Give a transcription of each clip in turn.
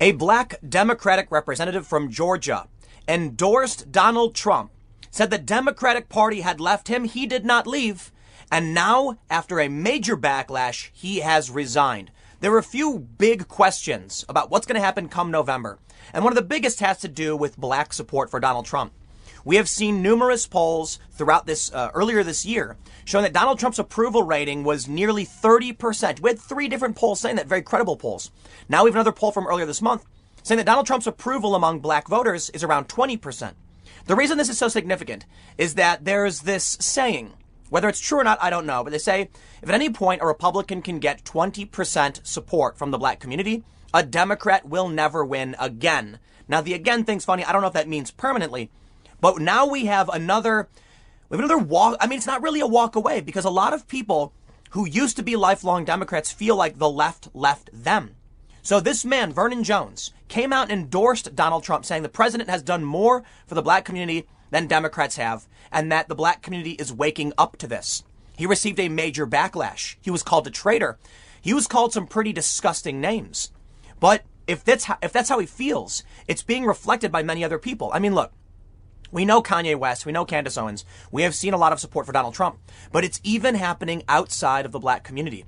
A black Democratic representative from Georgia endorsed Donald Trump, said the Democratic Party had left him. He did not leave. And now, after a major backlash, he has resigned. There are a few big questions about what's going to happen come November. And one of the biggest has to do with black support for Donald Trump. We have seen numerous polls throughout this uh, earlier this year showing that Donald Trump's approval rating was nearly 30%. We had three different polls saying that, very credible polls. Now we have another poll from earlier this month saying that Donald Trump's approval among black voters is around 20%. The reason this is so significant is that there's this saying, whether it's true or not, I don't know, but they say if at any point a Republican can get 20% support from the black community, a Democrat will never win again. Now, the again thing's funny. I don't know if that means permanently, but now we have another, we have another walk. I mean, it's not really a walk away because a lot of people who used to be lifelong Democrats feel like the left left them. So this man, Vernon Jones, came out and endorsed Donald Trump saying the president has done more for the black community than Democrats have and that the black community is waking up to this. He received a major backlash. He was called a traitor. He was called some pretty disgusting names. But if that's how, if that's how he feels, it's being reflected by many other people. I mean, look, we know Kanye West, we know Candace Owens, we have seen a lot of support for Donald Trump, but it's even happening outside of the black community.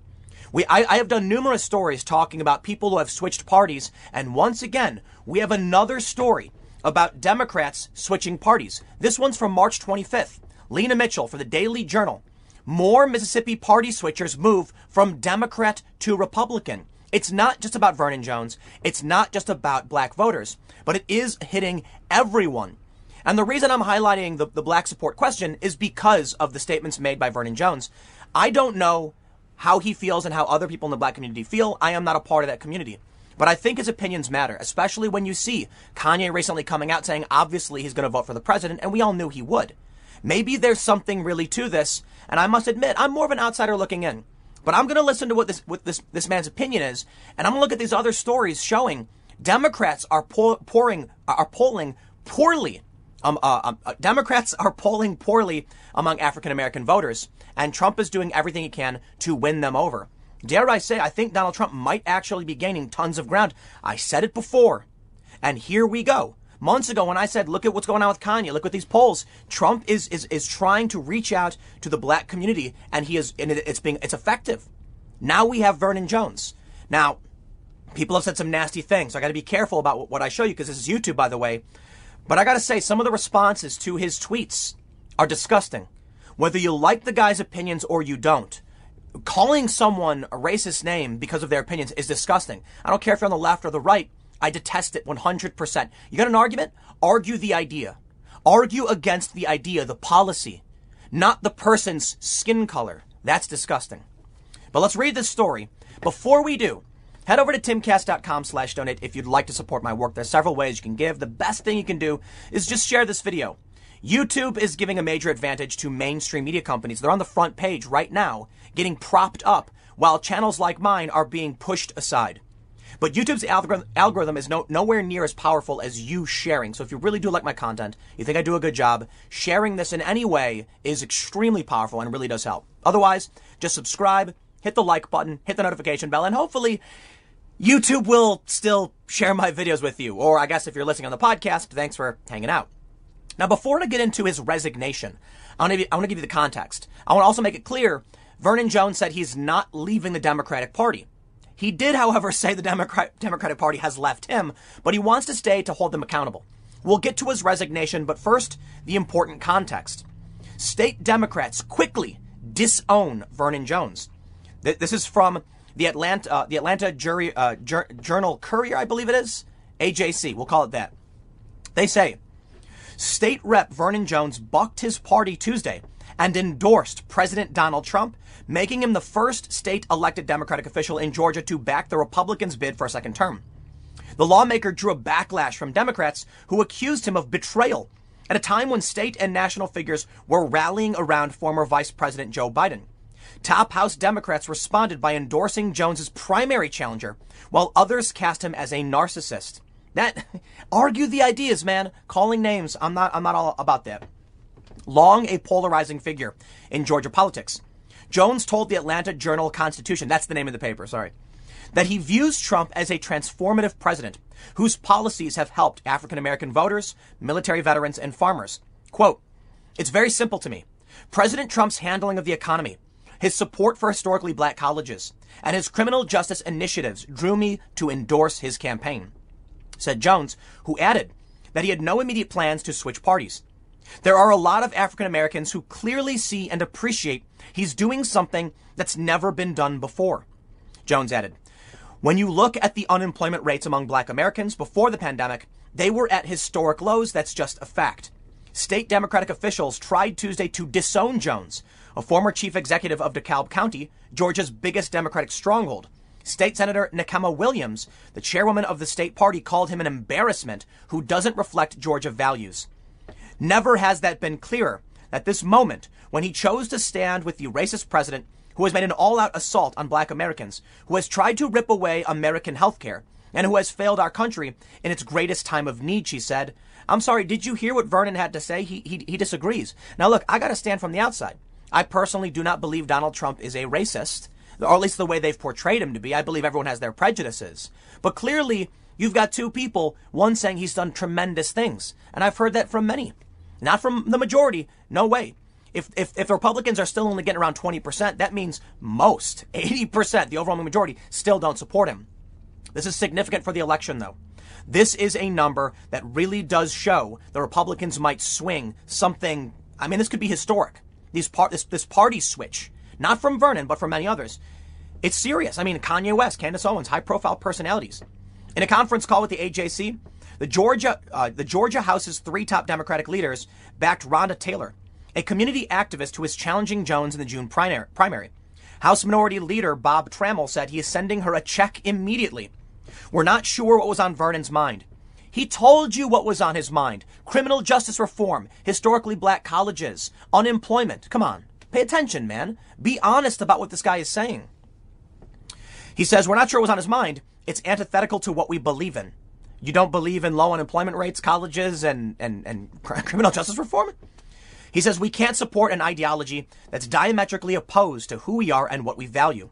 We, I, I have done numerous stories talking about people who have switched parties, and once again, we have another story about Democrats switching parties. This one's from March 25th. Lena Mitchell for the Daily Journal. More Mississippi party switchers move from Democrat to Republican. It's not just about Vernon Jones. It's not just about black voters, but it is hitting everyone. And the reason I'm highlighting the, the black support question is because of the statements made by Vernon Jones. I don't know how he feels and how other people in the black community feel. I am not a part of that community. But I think his opinions matter, especially when you see Kanye recently coming out saying obviously he's going to vote for the president, and we all knew he would. Maybe there's something really to this, and I must admit, I'm more of an outsider looking in. But I'm going to listen to what this what this this man's opinion is, and I'm going to look at these other stories showing Democrats are pouring are polling poorly um, uh, um, uh, Democrats are polling poorly among African American voters, and Trump is doing everything he can to win them over. Dare I say, I think Donald Trump might actually be gaining tons of ground. I said it before, and here we go. Months ago, when I said, "Look at what's going on with Kanye. Look at these polls." Trump is is is trying to reach out to the black community, and he is, and it's being it's effective. Now we have Vernon Jones. Now, people have said some nasty things. So I got to be careful about what I show you because this is YouTube, by the way. But I gotta say, some of the responses to his tweets are disgusting. Whether you like the guy's opinions or you don't, calling someone a racist name because of their opinions is disgusting. I don't care if you're on the left or the right. I detest it 100%. You got an argument? Argue the idea. Argue against the idea, the policy, not the person's skin color. That's disgusting. But let's read this story. Before we do, Head over to timcast.com slash donate if you'd like to support my work. There's several ways you can give. The best thing you can do is just share this video. YouTube is giving a major advantage to mainstream media companies. They're on the front page right now, getting propped up, while channels like mine are being pushed aside. But YouTube's algorithm is no, nowhere near as powerful as you sharing. So if you really do like my content, you think I do a good job, sharing this in any way is extremely powerful and really does help. Otherwise, just subscribe, hit the like button, hit the notification bell, and hopefully YouTube will still share my videos with you. Or I guess if you're listening on the podcast, thanks for hanging out. Now, before I get into his resignation, I want, to, give you the context. I want to also make it clear Vernon Jones said he's not leaving the Democratic Party. He did, however, say the Democrat, Democratic Party has left him, but he wants to stay to hold them accountable. We'll get to his resignation, but first, the important context. State Democrats quickly disown Vernon Jones. This is from the Atlanta, uh, the Atlanta Jury, uh, Jur- Journal Courier, I believe it is, AJC. We'll call it that. They say State Rep Vernon Jones bucked his party Tuesday and endorsed President Donald Trump, making him the first state elected Democratic official in Georgia to back the Republicans' bid for a second term. The lawmaker drew a backlash from Democrats who accused him of betrayal at a time when state and national figures were rallying around former Vice President Joe Biden. Top House Democrats responded by endorsing Jones's primary challenger, while others cast him as a narcissist. That argue the ideas, man. Calling names. I'm not I'm not all about that. Long a polarizing figure in Georgia politics. Jones told the Atlanta Journal Constitution, that's the name of the paper, sorry, that he views Trump as a transformative president whose policies have helped African American voters, military veterans, and farmers. Quote, It's very simple to me. President Trump's handling of the economy, his support for historically black colleges, and his criminal justice initiatives drew me to endorse his campaign, said Jones, who added that he had no immediate plans to switch parties. There are a lot of African Americans who clearly see and appreciate he's doing something that's never been done before. Jones added, when you look at the unemployment rates among black Americans before the pandemic, they were at historic lows. That's just a fact. State Democratic officials tried Tuesday to disown Jones, a former chief executive of DeKalb County, Georgia's biggest Democratic stronghold. State Senator Nikema Williams, the chairwoman of the state party, called him an embarrassment who doesn't reflect Georgia values. Never has that been clearer that this moment, when he chose to stand with the racist president who has made an all out assault on black Americans, who has tried to rip away American health care, and who has failed our country in its greatest time of need, she said. I'm sorry, did you hear what Vernon had to say? He, he, he disagrees. Now, look, I got to stand from the outside. I personally do not believe Donald Trump is a racist, or at least the way they've portrayed him to be. I believe everyone has their prejudices. But clearly, you've got two people, one saying he's done tremendous things. And I've heard that from many. Not from the majority. No way. If, if, if Republicans are still only getting around 20%, that means most, 80%, the overwhelming majority, still don't support him. This is significant for the election, though. This is a number that really does show the Republicans might swing something. I mean, this could be historic. These part, this, this party switch, not from Vernon, but from many others. It's serious. I mean, Kanye West, Candace Owens, high profile personalities. In a conference call with the AJC, the Georgia, uh, the Georgia House's three top Democratic leaders backed Rhonda Taylor, a community activist who is challenging Jones in the June primary. House Minority Leader Bob Trammell said he is sending her a check immediately. We're not sure what was on Vernon's mind. He told you what was on his mind. Criminal justice reform, historically black colleges, unemployment. Come on. Pay attention, man. Be honest about what this guy is saying. He says, We're not sure what was on his mind. It's antithetical to what we believe in. You don't believe in low unemployment rates, colleges, and, and, and criminal justice reform? He says we can't support an ideology that's diametrically opposed to who we are and what we value.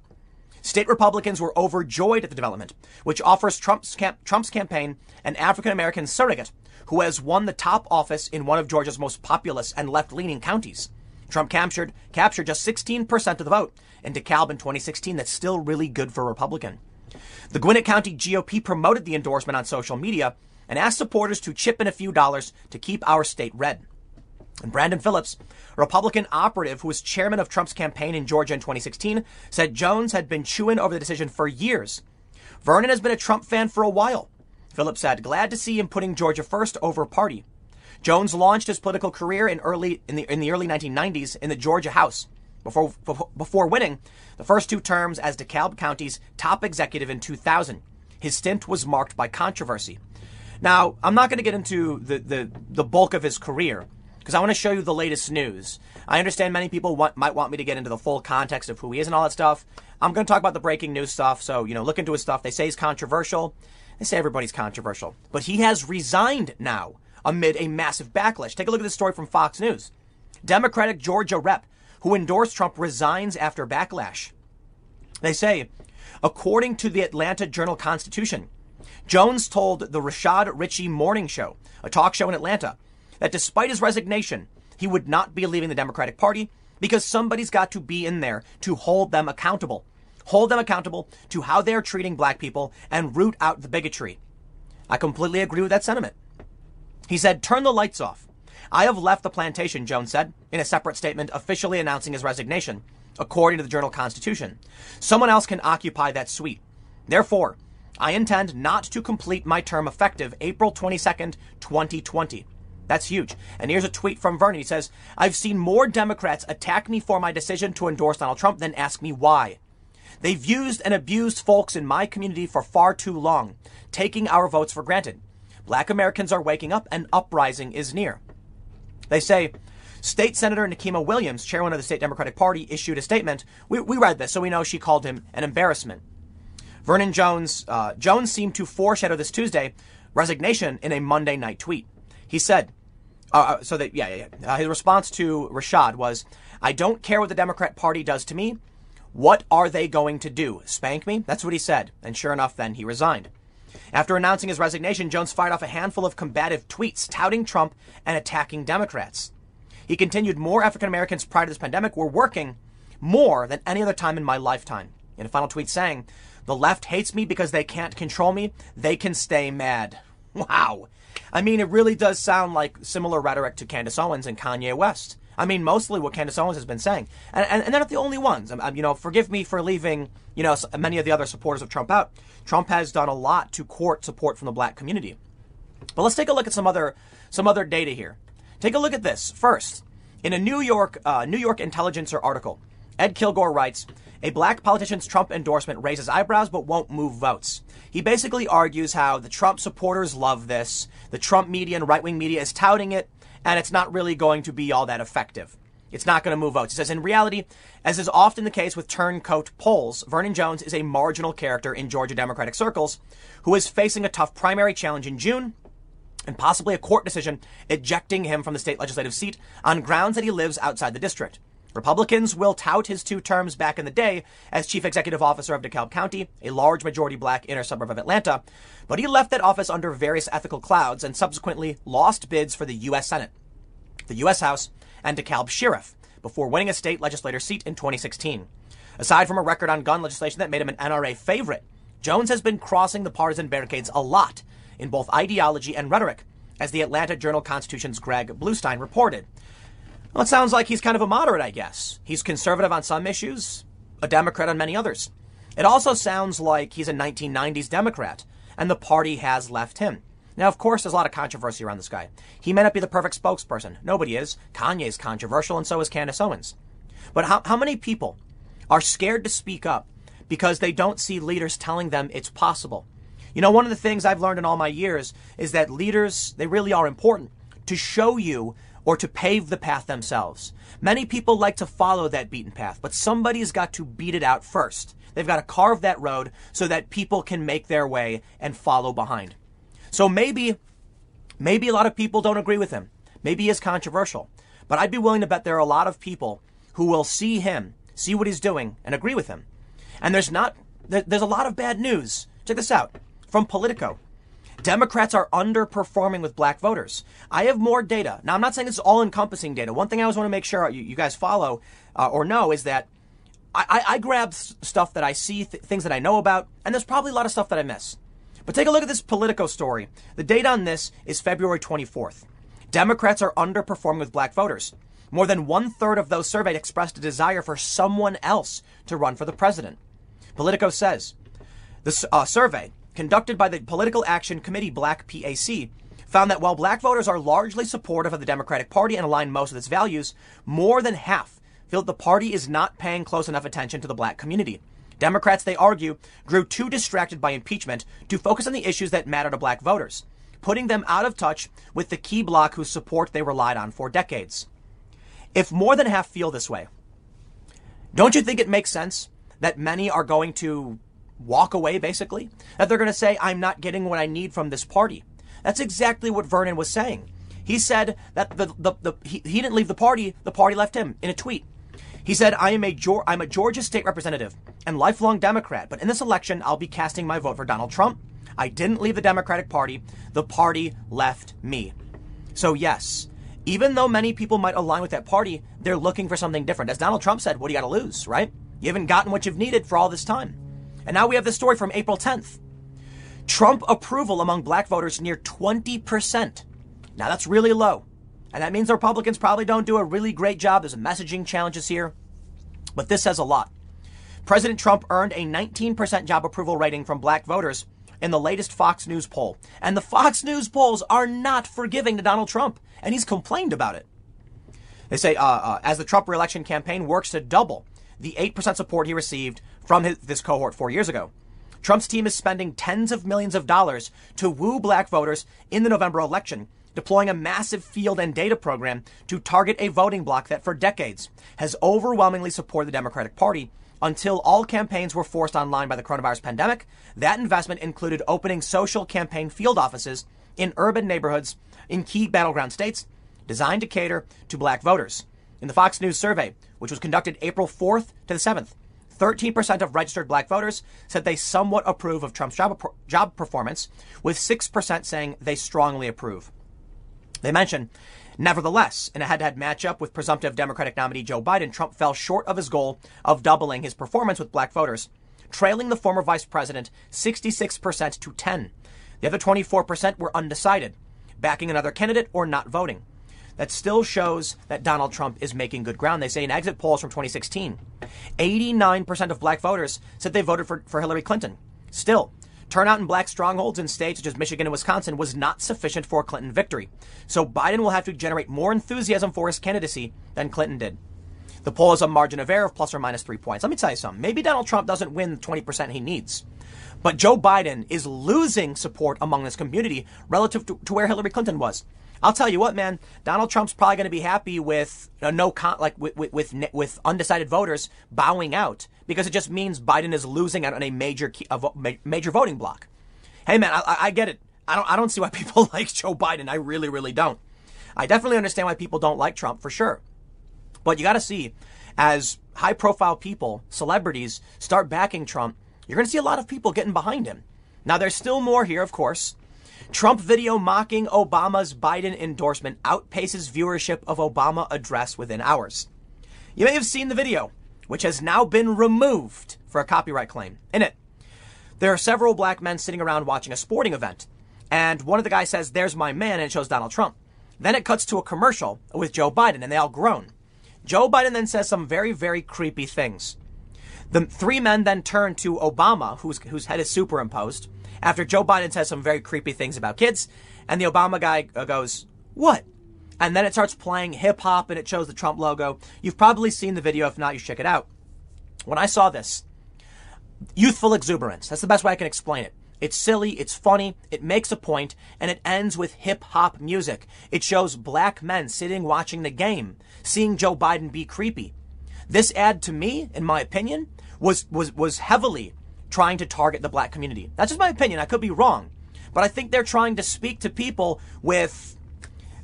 State Republicans were overjoyed at the development, which offers Trump's, camp- Trump's campaign an African American surrogate who has won the top office in one of Georgia's most populous and left leaning counties. Trump captured, captured just 16% of the vote in DeKalb in 2016. That's still really good for a Republican. The Gwinnett County GOP promoted the endorsement on social media and asked supporters to chip in a few dollars to keep our state red. And Brandon Phillips, a Republican operative who was chairman of Trump's campaign in Georgia in 2016, said Jones had been chewing over the decision for years. Vernon has been a Trump fan for a while. Phillips said, glad to see him putting Georgia first over party. Jones launched his political career in early in the in the early 1990s in the Georgia House before before winning the first two terms as DeKalb County's top executive in 2000. His stint was marked by controversy. Now, I'm not going to get into the, the, the bulk of his career, because I want to show you the latest news. I understand many people want, might want me to get into the full context of who he is and all that stuff. I'm going to talk about the breaking news stuff. So, you know, look into his stuff. They say he's controversial. They say everybody's controversial. But he has resigned now amid a massive backlash. Take a look at this story from Fox News. Democratic Georgia rep who endorsed Trump resigns after backlash. They say, according to the Atlanta Journal Constitution, Jones told the Rashad Richey Morning Show, a talk show in Atlanta, that despite his resignation, he would not be leaving the Democratic Party because somebody's got to be in there to hold them accountable. Hold them accountable to how they're treating black people and root out the bigotry. I completely agree with that sentiment. He said, turn the lights off. I have left the plantation, Jones said, in a separate statement officially announcing his resignation, according to the Journal Constitution. Someone else can occupy that suite. Therefore, I intend not to complete my term effective April 22nd, 2020. That's huge. And here's a tweet from Vernon. He says, I've seen more Democrats attack me for my decision to endorse Donald Trump than ask me why. They've used and abused folks in my community for far too long, taking our votes for granted. Black Americans are waking up and uprising is near. They say, State Senator Nikema Williams, chairman of the state Democratic Party, issued a statement. We, we read this, so we know she called him an embarrassment. Vernon Jones, uh, Jones seemed to foreshadow this Tuesday resignation in a Monday night tweet. He said, uh, uh, so that, yeah, yeah, yeah. Uh, his response to Rashad was, I don't care what the Democrat Party does to me What are they going to do? Spank me? That's what he said. And sure enough, then he resigned. After announcing his resignation, Jones fired off a handful of combative tweets touting Trump and attacking Democrats. He continued, More African Americans prior to this pandemic were working more than any other time in my lifetime. In a final tweet saying, The left hates me because they can't control me. They can stay mad. Wow. I mean, it really does sound like similar rhetoric to Candace Owens and Kanye West. I mean, mostly what Candace Owens has been saying. And, and, and they're not the only ones. Um, um, you know, forgive me for leaving, you know, many of the other supporters of Trump out. Trump has done a lot to court support from the black community. But let's take a look at some other, some other data here. Take a look at this. First, in a New York, uh, New York Intelligencer article, Ed Kilgore writes, a black politician's Trump endorsement raises eyebrows but won't move votes. He basically argues how the Trump supporters love this, the Trump media and right wing media is touting it, and it's not really going to be all that effective. It's not going to move votes. He says, in reality, as is often the case with turncoat pols, Vernon Jones is a marginal character in Georgia Democratic circles who is facing a tough primary challenge in June and possibly a court decision ejecting him from the state legislative seat on grounds that he lives outside the district. Republicans will tout his two terms back in the day as chief executive officer of DeKalb County, a large majority black inner suburb of Atlanta, but he left that office under various ethical clouds and subsequently lost bids for the U.S. Senate, the U.S. House, and DeKalb Sheriff before winning a state legislator seat in 2016. Aside from a record on gun legislation that made him an NRA favorite, Jones has been crossing the partisan barricades a lot in both ideology and rhetoric, as the Atlanta Journal Constitution's Greg Bluestein reported. Well, it sounds like he's kind of a moderate, I guess. He's conservative on some issues, a Democrat on many others. It also sounds like he's a 1990s Democrat, and the party has left him. Now, of course, there's a lot of controversy around this guy. He may not be the perfect spokesperson. Nobody is. Kanye's controversial, and so is Candace Owens. But how, how many people are scared to speak up because they don't see leaders telling them it's possible? You know, one of the things I've learned in all my years is that leaders, they really are important to show you or to pave the path themselves. Many people like to follow that beaten path, but somebody's got to beat it out first. They've got to carve that road so that people can make their way and follow behind. So maybe, maybe a lot of people don't agree with him. Maybe he is controversial. But I'd be willing to bet there are a lot of people who will see him, see what he's doing, and agree with him. And there's not, there's a lot of bad news. Check this out from Politico. Democrats are underperforming with black voters. I have more data. Now, I'm not saying this is all encompassing data. One thing I always want to make sure you, you guys follow uh, or know is that I, I, I grab stuff that I see, th- things that I know about, and there's probably a lot of stuff that I miss. But take a look at this Politico story. The date on this is February 24th. Democrats are underperforming with black voters. More than one third of those surveyed expressed a desire for someone else to run for the president. Politico says the uh, survey conducted by the Political Action Committee, Black PAC, found that while black voters are largely supportive of the Democratic Party and align most with its values, more than half feel that the party is not paying close enough attention to the black community. Democrats, they argue, grew too distracted by impeachment to focus on the issues that matter to black voters, putting them out of touch with the key bloc whose support they relied on for decades. If more than half feel this way, don't you think it makes sense that many are going to walk away, basically. That they're going to say, I'm not getting what I need from this party. That's exactly what Vernon was saying. He said that the, the, the he, he didn't leave the party, the party left him in a tweet. He said, I am a, I'm a Georgia state representative and lifelong Democrat, but in this election, I'll be casting my vote for Donald Trump. I didn't leave the Democratic Party. The party left me. So, yes, even though many people might align with that party, they're looking for something different. As Donald Trump said, what do you got to lose, right? You haven't gotten what you've needed for all this time. And now we have the story from April 10th. Trump approval among black voters near 20%. Now that's really low. And that means the Republicans probably don't do a really great job. There's a messaging challenges here. But this says a lot. President Trump earned a 19% job approval rating from black voters in the latest Fox News poll. And the Fox News polls are not forgiving to Donald Trump. And he's complained about it. They say, uh, uh, as the Trump reelection campaign works to double the 8% support he received from his, this cohort four years ago. Trump's team is spending tens of millions of dollars to woo black voters in the November election, deploying a massive field and data program to target a voting bloc that for decades has overwhelmingly supported the Democratic Party until all campaigns were forced online by the coronavirus pandemic. That investment included opening social campaign field offices in urban neighborhoods in key battleground states designed to cater to black voters. In the Fox News survey, which was conducted April 4th to the 7th, 13% of registered black voters said they somewhat approve of Trump's job, job performance, with 6% saying they strongly approve. They mention, nevertheless, in a head to head matchup with presumptive Democratic nominee Joe Biden, Trump fell short of his goal of doubling his performance with black voters, trailing the former vice president 66% to 10. The other 24% were undecided, backing another candidate or not voting that still shows that Donald Trump is making good ground. They say in exit polls from 2016, 89% of black voters said they voted for, for Hillary Clinton. Still, turnout in black strongholds in states such as Michigan and Wisconsin was not sufficient for Clinton victory. So Biden will have to generate more enthusiasm for his candidacy than Clinton did. The poll is a margin of error of plus or minus three points. Let me tell you something. Maybe Donald Trump doesn't win the 20% he needs. But Joe Biden is losing support among this community relative to, to where Hillary Clinton was. I'll tell you what, man. Donald Trump's probably going to be happy with no con- like with, with, with with undecided voters bowing out because it just means Biden is losing on a major key, a vo- major voting block. Hey, man, I, I get it. I don't I don't see why people like Joe Biden. I really really don't. I definitely understand why people don't like Trump for sure. But you got to see as high profile people, celebrities start backing Trump, you're going to see a lot of people getting behind him. Now, there's still more here, of course. Trump video mocking Obama's Biden endorsement outpaces viewership of Obama address within hours. You may have seen the video, which has now been removed for a copyright claim. In it, there are several black men sitting around watching a sporting event, and one of the guys says, There's my man, and it shows Donald Trump. Then it cuts to a commercial with Joe Biden, and they all groan. Joe Biden then says some very, very creepy things. The three men then turn to Obama, whose, whose head is superimposed, after Joe Biden says some very creepy things about kids, and the Obama guy goes, What? And then it starts playing hip hop and it shows the Trump logo. You've probably seen the video. If not, you check it out. When I saw this, youthful exuberance. That's the best way I can explain it. It's silly, it's funny, it makes a point, and it ends with hip hop music. It shows black men sitting watching the game, seeing Joe Biden be creepy. This ad to me, in my opinion, was was was heavily trying to target the black community. That's just my opinion. I could be wrong. But I think they're trying to speak to people with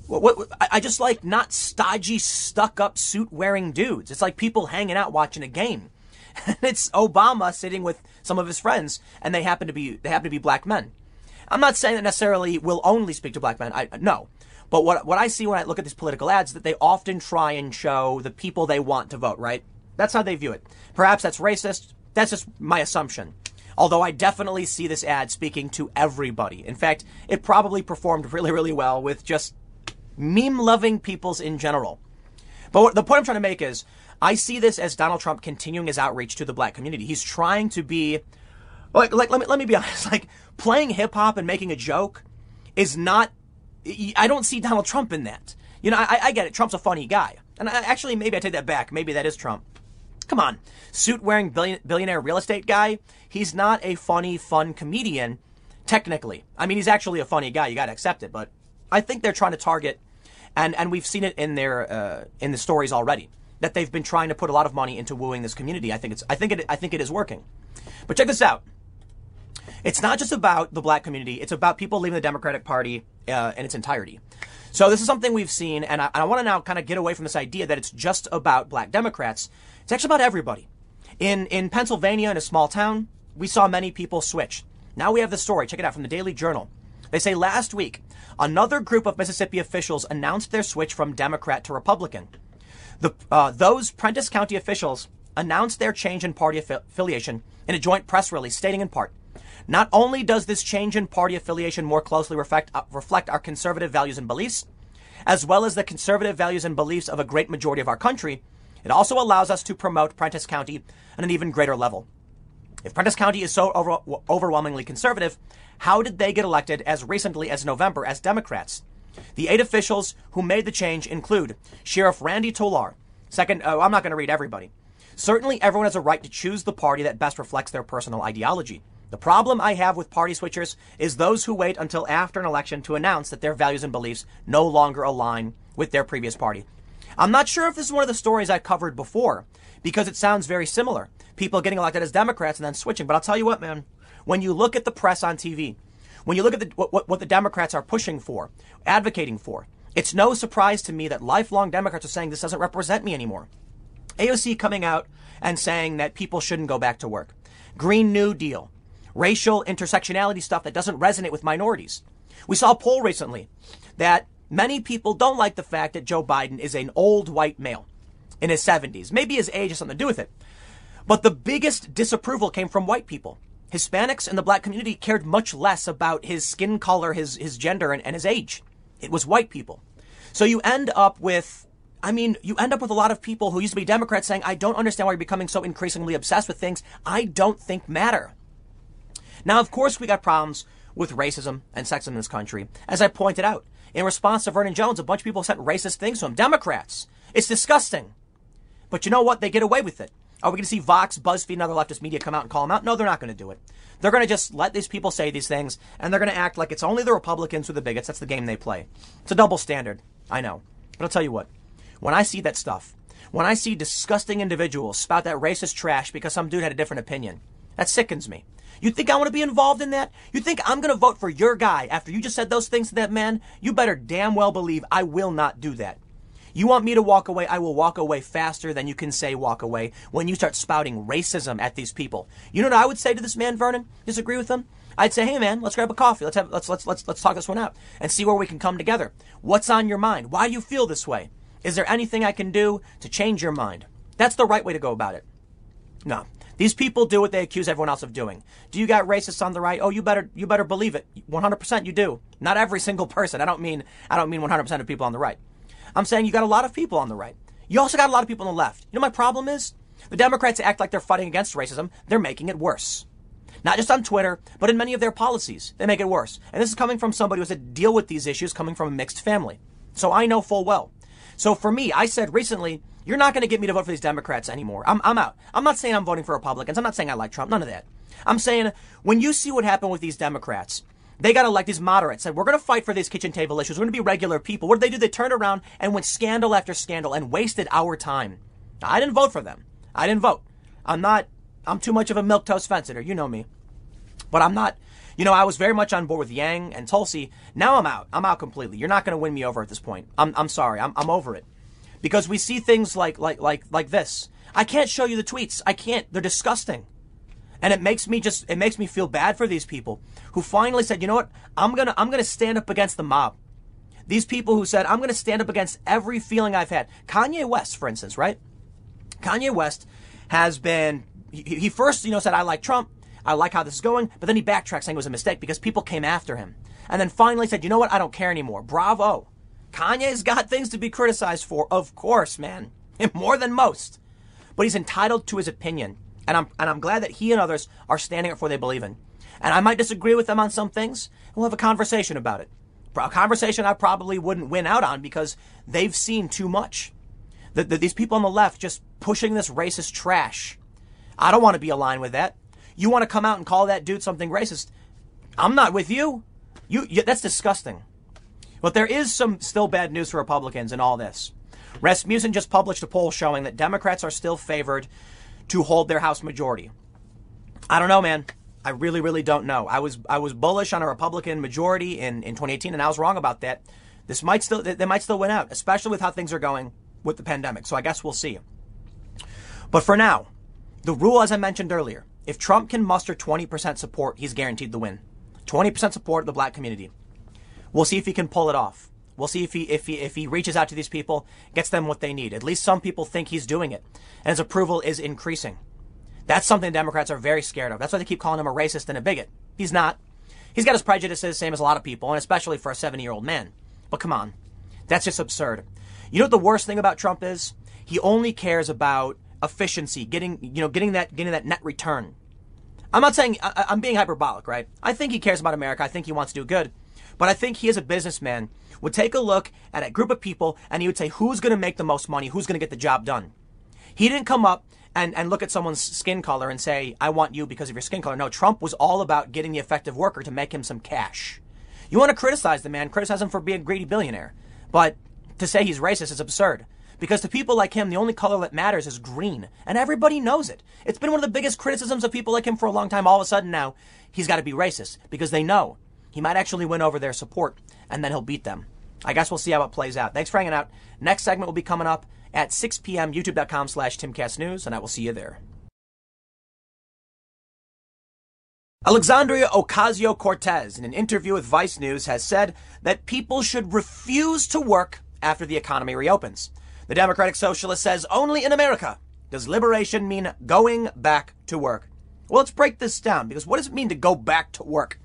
what, what, I just like not stodgy, stuck up suit wearing dudes. It's like people hanging out watching a game. And it's Obama sitting with some of his friends and they happen to be they happen to be black men. I'm not saying that necessarily will only speak to black men. I no. But what what I see when I look at these political ads that they often try and show the people they want to vote, right? That's how they view it. Perhaps that's racist. That's just my assumption. Although I definitely see this ad speaking to everybody. In fact, it probably performed really, really well with just meme loving peoples in general. But the point I'm trying to make is I see this as Donald Trump continuing his outreach to the black community. He's trying to be like, like let me let me be honest, like playing hip hop and making a joke is not I don't see Donald Trump in that. You know, I, I get it. Trump's a funny guy. And I, actually, maybe I take that back. Maybe that is Trump. Come on. Suit wearing billion, billionaire real estate guy. He's not a funny, fun comedian, technically. I mean, he's actually a funny guy. You got to accept it. But I think they're trying to target, and, and we've seen it in their, uh, in the stories already, that they've been trying to put a lot of money into wooing this community. I think it's, I think it, I think it is working. But check this out. It's not just about the black community. It's about people leaving the Democratic Party uh, in its entirety. So this is something we've seen, and I, I want to now kind of get away from this idea that it's just about black Democrats. It's actually about everybody. In, in Pennsylvania, in a small town, we saw many people switch. Now we have the story. Check it out from the Daily Journal. They say last week, another group of Mississippi officials announced their switch from Democrat to Republican. The, uh, those Prentiss County officials announced their change in party affi- affiliation in a joint press release stating in part, not only does this change in party affiliation more closely reflect, uh, reflect our conservative values and beliefs, as well as the conservative values and beliefs of a great majority of our country, it also allows us to promote Prentiss County at an even greater level. If Prentiss County is so over, overwhelmingly conservative, how did they get elected as recently as November as Democrats? The eight officials who made the change include Sheriff Randy Tolar. Second, oh, I'm not going to read everybody. Certainly, everyone has a right to choose the party that best reflects their personal ideology. The problem I have with party switchers is those who wait until after an election to announce that their values and beliefs no longer align with their previous party. I'm not sure if this is one of the stories I covered before because it sounds very similar. People getting elected as Democrats and then switching. But I'll tell you what, man, when you look at the press on TV, when you look at the, what, what the Democrats are pushing for, advocating for, it's no surprise to me that lifelong Democrats are saying this doesn't represent me anymore. AOC coming out and saying that people shouldn't go back to work. Green New Deal, racial intersectionality stuff that doesn't resonate with minorities. We saw a poll recently that many people don't like the fact that Joe Biden is an old white male in his 70s. Maybe his age has something to do with it. But the biggest disapproval came from white people. Hispanics and the black community cared much less about his skin color, his, his gender, and, and his age. It was white people. So you end up with, I mean, you end up with a lot of people who used to be Democrats saying, I don't understand why you're becoming so increasingly obsessed with things I don't think matter. Now, of course, we got problems with racism and sexism in this country. As I pointed out, in response to Vernon Jones, a bunch of people sent racist things to him. Democrats. It's disgusting. But you know what? They get away with it. Are we going to see Vox, BuzzFeed, and other leftist media come out and call them out? No, they're not going to do it. They're going to just let these people say these things, and they're going to act like it's only the Republicans who are the bigots. That's the game they play. It's a double standard. I know. But I'll tell you what. When I see that stuff, when I see disgusting individuals spout that racist trash because some dude had a different opinion, that sickens me. You think I want to be involved in that? You think I'm going to vote for your guy after you just said those things to that man? You better damn well believe I will not do that. You want me to walk away? I will walk away faster than you can say walk away when you start spouting racism at these people. You know what I would say to this man, Vernon? Disagree with him? I'd say, hey man, let's grab a coffee. Let's have let's let's let's let's talk this one out and see where we can come together. What's on your mind? Why do you feel this way? Is there anything I can do to change your mind? That's the right way to go about it. No. These people do what they accuse everyone else of doing. Do you got racists on the right? Oh, you better you better believe it. 100% you do. Not every single person. I don't mean I don't mean 100% of people on the right. I'm saying you got a lot of people on the right. You also got a lot of people on the left. You know my problem is? The Democrats act like they're fighting against racism. They're making it worse. Not just on Twitter, but in many of their policies. They make it worse. And this is coming from somebody who has to deal with these issues coming from a mixed family. So I know full well. So for me, I said recently, you're not going to get me to vote for these Democrats anymore. I'm, I'm out. I'm not saying I'm voting for Republicans. I'm not saying I like Trump. None of that. I'm saying when you see what happened with these Democrats, they got elected these moderates. Said, we're going to fight for these kitchen table issues. We're going to be regular people. What did they do? They turned around and went scandal after scandal and wasted our time. I didn't vote for them. I didn't vote. I'm not, I'm too much of a milquetoast fence sitter. You know me. But I'm not, you know, I was very much on board with Yang and Tulsi. Now I'm out. I'm out completely. You're not going to win me over at this point. I'm, I'm sorry. I'm, I'm over it. Because we see things like, like, like, like this. I can't show you the tweets. I can't. They're disgusting. And it makes me just, it makes me feel bad for these people who finally said, you know what? I'm going to, I'm going to stand up against the mob. These people who said, I'm going to stand up against every feeling I've had. Kanye West, for instance, right? Kanye West has been, he, he first, you know, said, I like Trump. I like how this is going. But then he backtracked saying it was a mistake because people came after him. And then finally said, you know what? I don't care anymore. Bravo. Kanye's got things to be criticized for. Of course, man. More than most. But he's entitled to his opinion. And I'm, and I'm glad that he and others are standing up for what they believe in. And I might disagree with them on some things. We'll have a conversation about it. A conversation I probably wouldn't win out on because they've seen too much. The, the, these people on the left just pushing this racist trash. I don't want to be aligned with that. You want to come out and call that dude something racist? I'm not with you. You, you that's disgusting. But there is some still bad news for Republicans in all this. Rasmussen just published a poll showing that Democrats are still favored to hold their House majority. I don't know, man. I really, really don't know. I was I was bullish on a Republican majority in, in 2018, and I was wrong about that. This might still they might still win out, especially with how things are going with the pandemic. So I guess we'll see. But for now, the rule, as I mentioned earlier, if Trump can muster 20% support, he's guaranteed the win. 20% support of the black community. We'll see if he can pull it off. We'll see if he if he if he reaches out to these people, gets them what they need. At least some people think he's doing it, and his approval is increasing. That's something Democrats are very scared of. That's why they keep calling him a racist and a bigot. He's not. He's got his prejudices, same as a lot of people, and especially for a 70 year old man. But come on, that's just absurd. You know what the worst thing about Trump is? He only cares about efficiency, getting you know getting that getting that net return. I'm not saying I, I'm being hyperbolic, right? I think he cares about America. I think he wants to do good. But I think he as a businessman would take a look at a group of people and he would say, who's going to make the most money? Who's going to get the job done? He didn't come up and, and look at someone's skin color and say, I want you because of your skin color. No, Trump was all about getting the effective worker to make him some cash. You want to criticize the man, criticize him for being a greedy billionaire. But to say he's racist is absurd. Because to people like him, the only color that matters is green. And everybody knows it. It's been one of the biggest criticisms of people like him for a long time. All of a sudden now, he's got to be racist because they know he might actually win over their support and then he'll beat them. I guess we'll see how it plays out. Thanks for hanging out. Next segment will be coming up at 6 p.m. YouTube.com slash TimCastNews, and I will see you there. Alexandria Ocasio Cortez, in an interview with Vice News, has said that people should refuse to work after the economy reopens. The Democratic Socialist says only in America does liberation mean going back to work. Well, let's break this down because what does it mean to go back to work?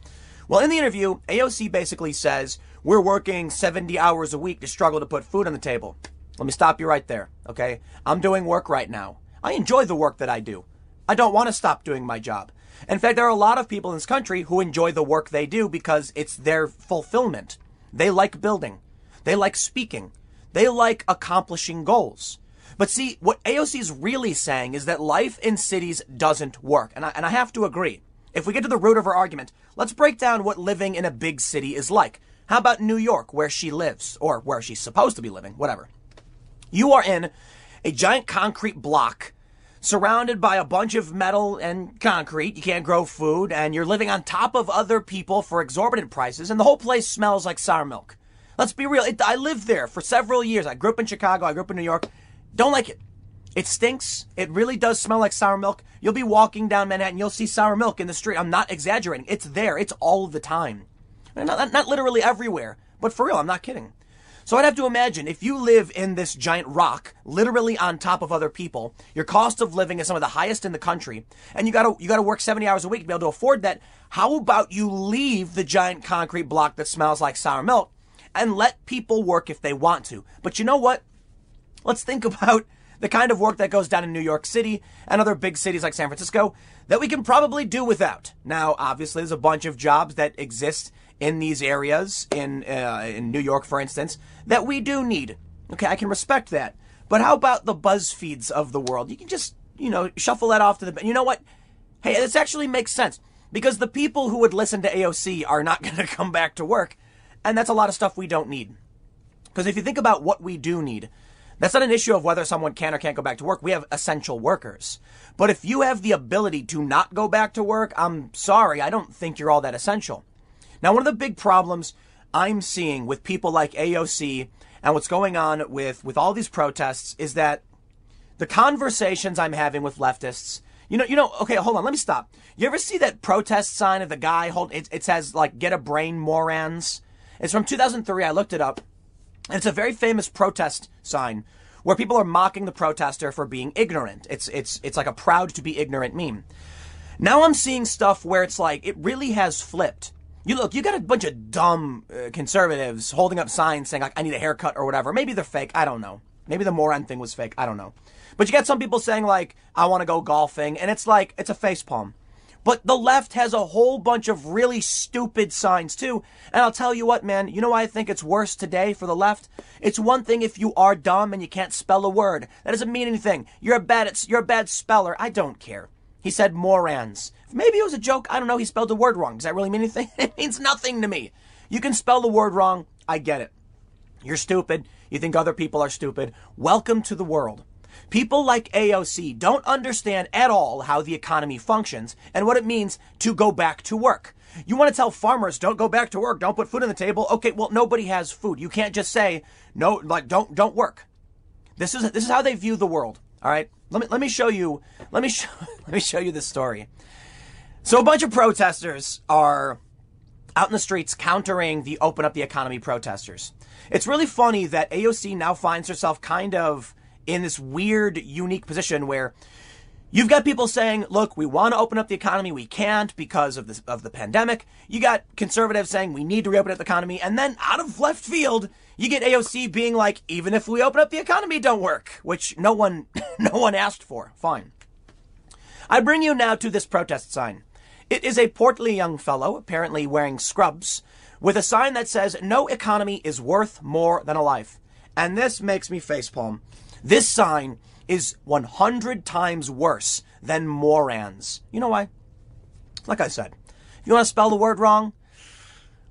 Well, in the interview, AOC basically says we're working 70 hours a week to struggle to put food on the table. Let me stop you right there, okay? I'm doing work right now. I enjoy the work that I do. I don't want to stop doing my job. In fact, there are a lot of people in this country who enjoy the work they do because it's their fulfillment. They like building. They like speaking. They like accomplishing goals. But see, what AOC is really saying is that life in cities doesn't work. And I, and I have to agree. If we get to the root of her argument, let's break down what living in a big city is like. How about New York, where she lives, or where she's supposed to be living, whatever. You are in a giant concrete block surrounded by a bunch of metal and concrete. You can't grow food, and you're living on top of other people for exorbitant prices, and the whole place smells like sour milk. Let's be real. It, I lived there for several years. I grew up in Chicago. I grew up in New York. Don't like it. It stinks. It really does smell like sour milk. You'll be walking down Manhattan. You'll see sour milk in the street. I'm not exaggerating. It's there. It's all the time. Not, not literally everywhere, but for real. I'm not kidding. So I'd have to imagine if you live in this giant rock, literally on top of other people, your cost of living is some of the highest in the country, and you gotta you gotta work 70 hours a week to be able to afford that. How about you leave the giant concrete block that smells like sour milk and let people work if they want to? But you know what? Let's think about the kind of work that goes down in New York City and other big cities like San Francisco that we can probably do without. Now, obviously, there's a bunch of jobs that exist in these areas, in uh, in New York, for instance, that we do need. Okay, I can respect that. But how about the BuzzFeeds of the world? You can just you know shuffle that off to the. You know what? Hey, this actually makes sense because the people who would listen to AOC are not going to come back to work, and that's a lot of stuff we don't need. Because if you think about what we do need, that's not an issue of whether someone can or can't go back to work. We have essential workers. But if you have the ability to not go back to work, I'm sorry, I don't think you're all that essential. Now, one of the big problems I'm seeing with people like AOC and what's going on with, with all these protests is that the conversations I'm having with leftists, you know, you know, okay, hold on, let me stop. You ever see that protest sign of the guy hold it, it says like get a brain morons? It's from 2003. I looked it up. It's a very famous protest sign where people are mocking the protester for being ignorant. It's it's it's like a proud to be ignorant meme. Now I'm seeing stuff where it's like it really has flipped. You look, you got a bunch of dumb uh, conservatives holding up signs saying like I need a haircut or whatever. Maybe they're fake. I don't know. Maybe the moron thing was fake. I don't know. But you got some people saying like I want to go golfing, and it's like it's a face palm. But the left has a whole bunch of really stupid signs too. And I'll tell you what, man, you know why I think it's worse today for the left? It's one thing if you are dumb and you can't spell a word. That doesn't mean anything. You're a bad you're a bad speller. I don't care. He said morans. Maybe it was a joke. I don't know. He spelled the word wrong. Does that really mean anything? it means nothing to me. You can spell the word wrong. I get it. You're stupid. You think other people are stupid. Welcome to the world. People like AOC don't understand at all how the economy functions and what it means to go back to work. You want to tell farmers don't go back to work, don't put food on the table. Okay, well nobody has food. You can't just say no like don't don't work. This is this is how they view the world. All right? Let me let me show you let me show let me show you this story. So a bunch of protesters are out in the streets countering the open up the economy protesters. It's really funny that AOC now finds herself kind of in this weird, unique position where you've got people saying, look, we want to open up the economy. We can't because of, this, of the pandemic. You got conservatives saying we need to reopen up the economy. And then out of left field, you get AOC being like, even if we open up the economy, don't work, which no one, no one asked for. Fine. I bring you now to this protest sign. It is a portly young fellow, apparently wearing scrubs, with a sign that says, no economy is worth more than a life. And this makes me facepalm. This sign is 100 times worse than Morans. You know why? Like I said, you want to spell the word wrong,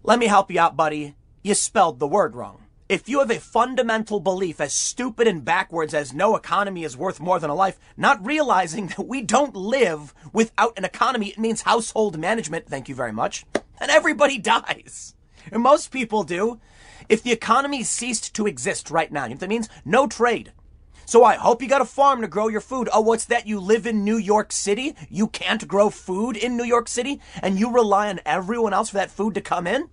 let me help you out, buddy. You spelled the word wrong. If you have a fundamental belief as stupid and backwards as no economy is worth more than a life, not realizing that we don't live without an economy, it means household management, thank you very much, and everybody dies. And most people do. If the economy ceased to exist right now, you know that means? No trade. So I hope you got a farm to grow your food. Oh, what's that? You live in New York City? You can't grow food in New York City? And you rely on everyone else for that food to come in?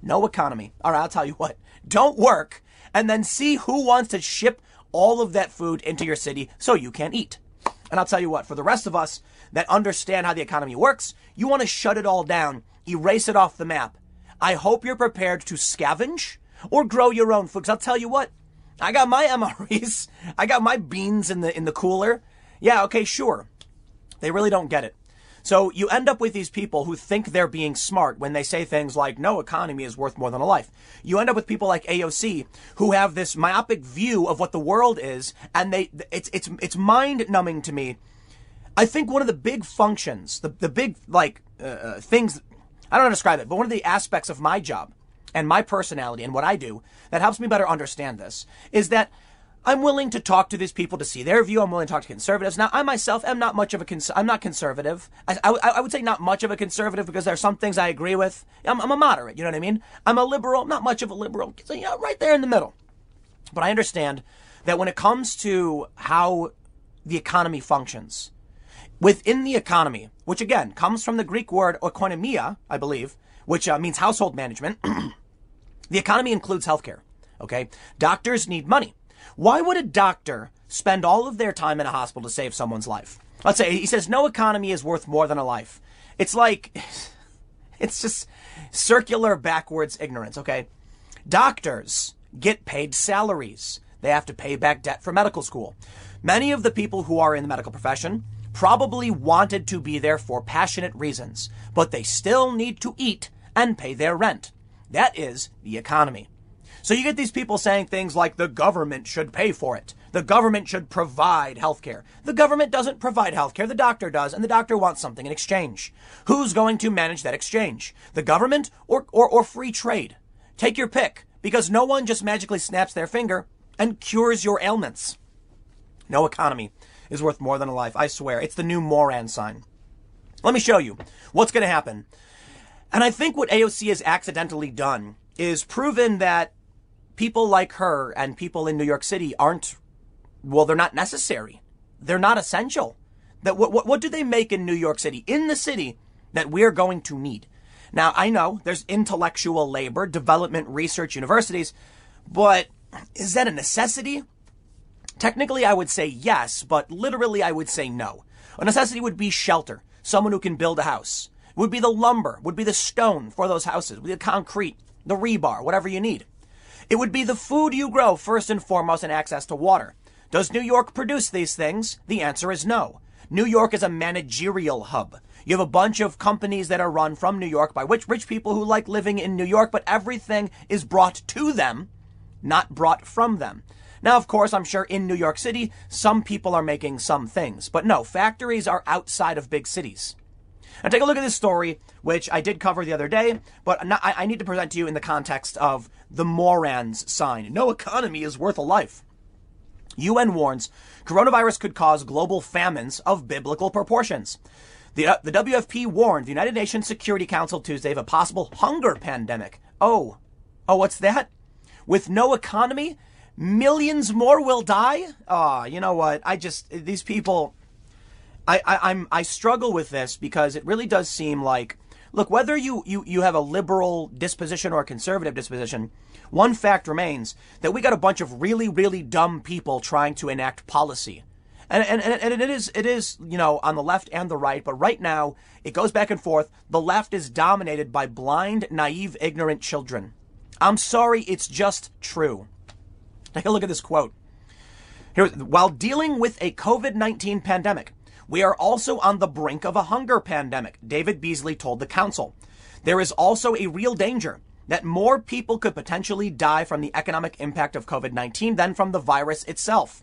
No economy. All right, I'll tell you what. Don't work and then see who wants to ship all of that food into your city so you can eat. And I'll tell you what, for the rest of us that understand how the economy works, you want to shut it all down, erase it off the map. I hope you're prepared to scavenge or grow your own food. Because I'll tell you what, I got my MREs. I got my beans in the in the cooler. Yeah, okay, sure. They really don't get it. So you end up with these people who think they're being smart when they say things like no economy is worth more than a life. You end up with people like AOC who have this myopic view of what the world is and they it's it's it's mind numbing to me. I think one of the big functions, the the big like uh, uh things I don't know how to describe it, but one of the aspects of my job and my personality and what I do that helps me better understand this is that I'm willing to talk to these people to see their view. I'm willing to talk to conservatives. Now, I myself am not much of a cons- I'm not conservative. I, I, I, would say not much of a conservative because there are some things I agree with. I'm, I'm, a moderate. You know what I mean? I'm a liberal, not much of a liberal. So, you know, right there in the middle. But I understand that when it comes to how the economy functions, within the economy, which again comes from the Greek word oikonomia, I believe, which uh, means household management. The economy includes healthcare. Okay. Doctors need money. Why would a doctor spend all of their time in a hospital to save someone's life? Let's say he says no economy is worth more than a life. It's like, it's just circular backwards ignorance. Okay. Doctors get paid salaries. They have to pay back debt for medical school. Many of the people who are in the medical profession probably wanted to be there for passionate reasons, but they still need to eat and pay their rent. That is the economy. So you get these people saying things like the government should pay for it. The government should provide healthcare. The government doesn't provide healthcare. The doctor does, and the doctor wants something in exchange. Who's going to manage that exchange? The government or, or, or free trade? Take your pick, because no one just magically snaps their finger and cures your ailments. No economy is worth more than a life. I swear. It's the new Moran sign. Let me show you what's going to happen and I think what AOC has accidentally done is proven that people like her and people in New York City aren't, well, they're not necessary. They're not essential. That what, what, what do they make in New York City, in the city, that we're going to need? Now, I know there's intellectual labor, development, research, universities, but is that a necessity? Technically, I would say yes, but literally, I would say no. A necessity would be shelter, someone who can build a house would be the lumber, would be the stone for those houses, would be the concrete, the rebar, whatever you need. It would be the food you grow first and foremost and access to water. Does New York produce these things? The answer is no. New York is a managerial hub. You have a bunch of companies that are run from New York by rich people who like living in New York, but everything is brought to them, not brought from them. Now, of course, I'm sure in New York City, some people are making some things, but no, factories are outside of big cities. Now take a look at this story, which I did cover the other day, but not, I, I need to present to you in the context of the Moran's sign. No economy is worth a life. UN warns coronavirus could cause global famines of biblical proportions. The, uh, the WFP warned the United Nations Security Council Tuesday of a possible hunger pandemic. Oh, oh, what's that? With no economy, millions more will die? Ah, oh, you know what? I just, these people, I, I am I struggle with this because it really does seem like look whether you, you you have a liberal disposition or a conservative disposition, one fact remains that we got a bunch of really really dumb people trying to enact policy. And, and, and it is it is you know on the left and the right, but right now it goes back and forth. The left is dominated by blind, naive, ignorant children. I'm sorry, it's just true. Take a look at this quote. Here, while dealing with a COVID 19 pandemic, we are also on the brink of a hunger pandemic, David Beasley told the council. There is also a real danger that more people could potentially die from the economic impact of COVID 19 than from the virus itself.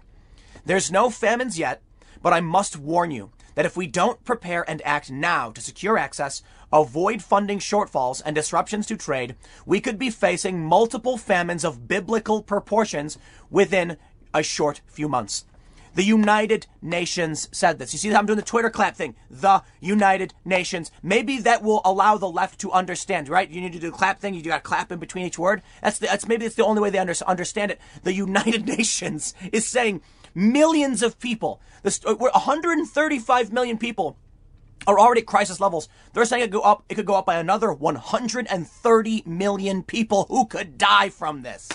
There's no famines yet, but I must warn you that if we don't prepare and act now to secure access, avoid funding shortfalls and disruptions to trade, we could be facing multiple famines of biblical proportions within a short few months. The United Nations said this. You see, I'm doing the Twitter clap thing. The United Nations. Maybe that will allow the left to understand, right? You need to do the clap thing. You got to clap in between each word. That's the, that's maybe it's the only way they under, understand it. The United Nations is saying millions of people. This, uh, we're 135 million people are already at crisis levels. They're saying it could go up. It could go up by another 130 million people who could die from this.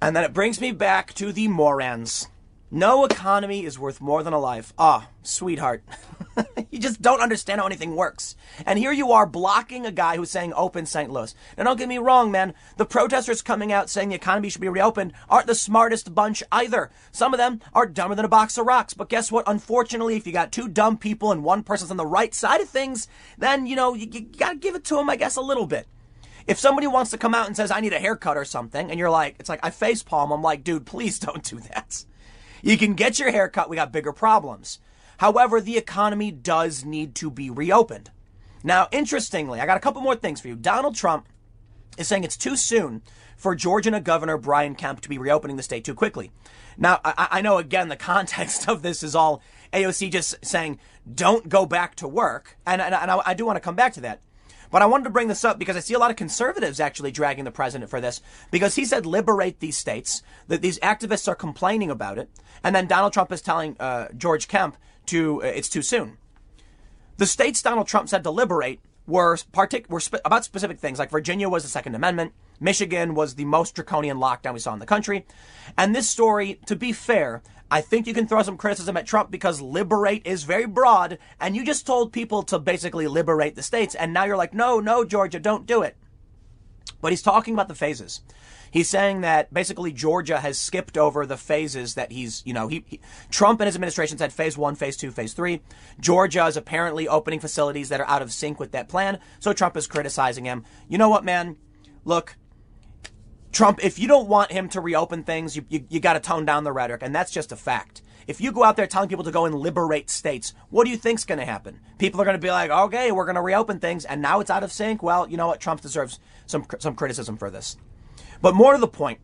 And then it brings me back to the Morans. No economy is worth more than a life. Ah, sweetheart. you just don't understand how anything works. And here you are blocking a guy who's saying open St. Louis. Now don't get me wrong, man. The protesters coming out saying the economy should be reopened aren't the smartest bunch either. Some of them are dumber than a box of rocks. But guess what? Unfortunately, if you got two dumb people and one person's on the right side of things, then, you know, you, you gotta give it to them, I guess, a little bit. If somebody wants to come out and says, I need a haircut or something, and you're like, it's like, I face palm, I'm like, dude, please don't do that. You can get your hair cut. We got bigger problems. However, the economy does need to be reopened. Now, interestingly, I got a couple more things for you. Donald Trump is saying it's too soon for Georgia Governor Brian Kemp to be reopening the state too quickly. Now, I, I know again the context of this is all AOC just saying don't go back to work, and, and, and I, I do want to come back to that. But I wanted to bring this up because I see a lot of conservatives actually dragging the president for this because he said liberate these states, that these activists are complaining about it. And then Donald Trump is telling uh, George Kemp to, uh, it's too soon. The states Donald Trump said to liberate were, partic- were spe- about specific things, like Virginia was the Second Amendment, Michigan was the most draconian lockdown we saw in the country. And this story, to be fair, I think you can throw some criticism at Trump because liberate is very broad, and you just told people to basically liberate the states, and now you're like, no, no, Georgia, don't do it. But he's talking about the phases. He's saying that basically Georgia has skipped over the phases that he's, you know, he, he, Trump and his administration said phase one, phase two, phase three. Georgia is apparently opening facilities that are out of sync with that plan. So Trump is criticizing him. You know what, man? Look, Trump, if you don't want him to reopen things, you, you, you got to tone down the rhetoric, and that's just a fact. If you go out there telling people to go and liberate states, what do you think's going to happen? People are going to be like, okay, we're going to reopen things, and now it's out of sync. Well, you know what? Trump deserves some some criticism for this. But more to the point,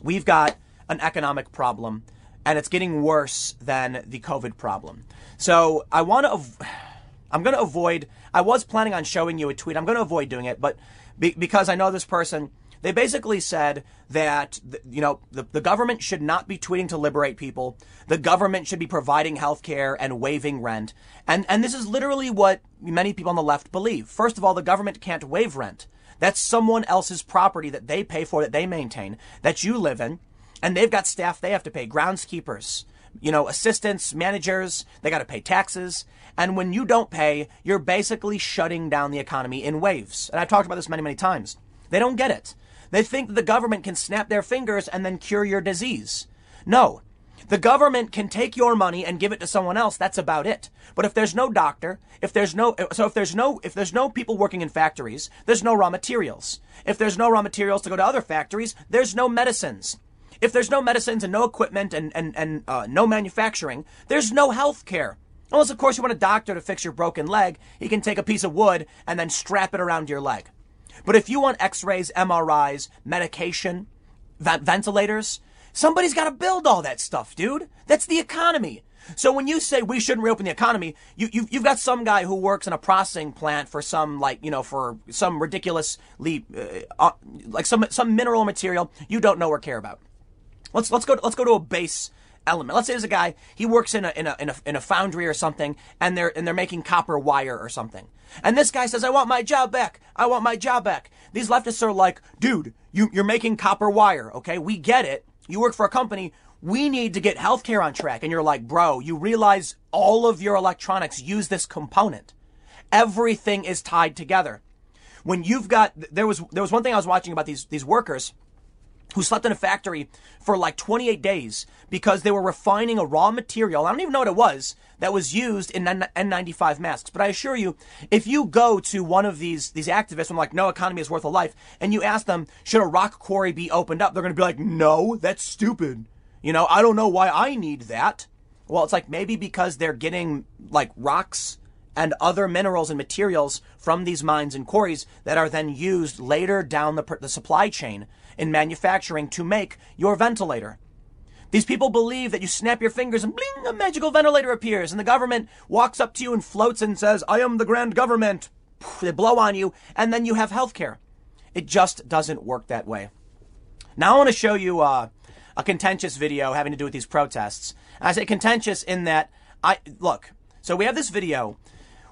we've got an economic problem, and it's getting worse than the COVID problem. So I want to. I'm going to avoid. I was planning on showing you a tweet. I'm going to avoid doing it, but be- because I know this person they basically said that, you know, the, the government should not be tweeting to liberate people. The government should be providing health care and waiving rent. And, and this is literally what many people on the left believe. First of all, the government can't waive rent. That's someone else's property that they pay for, that they maintain, that you live in. And they've got staff they have to pay, groundskeepers, you know, assistants, managers, they got to pay taxes. And when you don't pay, you're basically shutting down the economy in waves. And I've talked about this many, many times. They don't get it. They think the government can snap their fingers and then cure your disease. No. The government can take your money and give it to someone else. That's about it. But if there's no doctor, if there's no, so if there's no, if there's no people working in factories, there's no raw materials. If there's no raw materials to go to other factories, there's no medicines. If there's no medicines and no equipment and, and, and uh, no manufacturing, there's no health care. Unless, of course, you want a doctor to fix your broken leg, he can take a piece of wood and then strap it around your leg. But if you want x-rays, MRIs, medication, ventilators, somebody's got to build all that stuff, dude. That's the economy. So when you say we shouldn't reopen the economy, you, you, you've got some guy who works in a processing plant for some, like, you know, for some ridiculously, uh, uh, like some, some mineral material you don't know or care about. Let's, let's go, let's go to a base element. Let's say there's a guy, he works in a, in a, in a, in a foundry or something, and they're, and they're making copper wire or something. And this guy says, I want my job back. I want my job back. These leftists are like, dude, you, you're making copper wire. Okay. We get it. You work for a company. We need to get healthcare on track. And you're like, bro, you realize all of your electronics use this component. Everything is tied together. When you've got, there was, there was one thing I was watching about these, these workers who slept in a factory for like 28 days because they were refining a raw material. I don't even know what it was that was used in N95 masks. But I assure you, if you go to one of these, these activists, I'm like, no economy is worth a life, and you ask them, should a rock quarry be opened up? They're going to be like, no, that's stupid. You know, I don't know why I need that. Well, it's like maybe because they're getting like rocks and other minerals and materials from these mines and quarries that are then used later down the, the supply chain in manufacturing to make your ventilator. These people believe that you snap your fingers and bling, a magical ventilator appears, and the government walks up to you and floats and says, I am the grand government. They blow on you, and then you have health care. It just doesn't work that way. Now I want to show you uh, a contentious video having to do with these protests. And I say contentious in that I look. So we have this video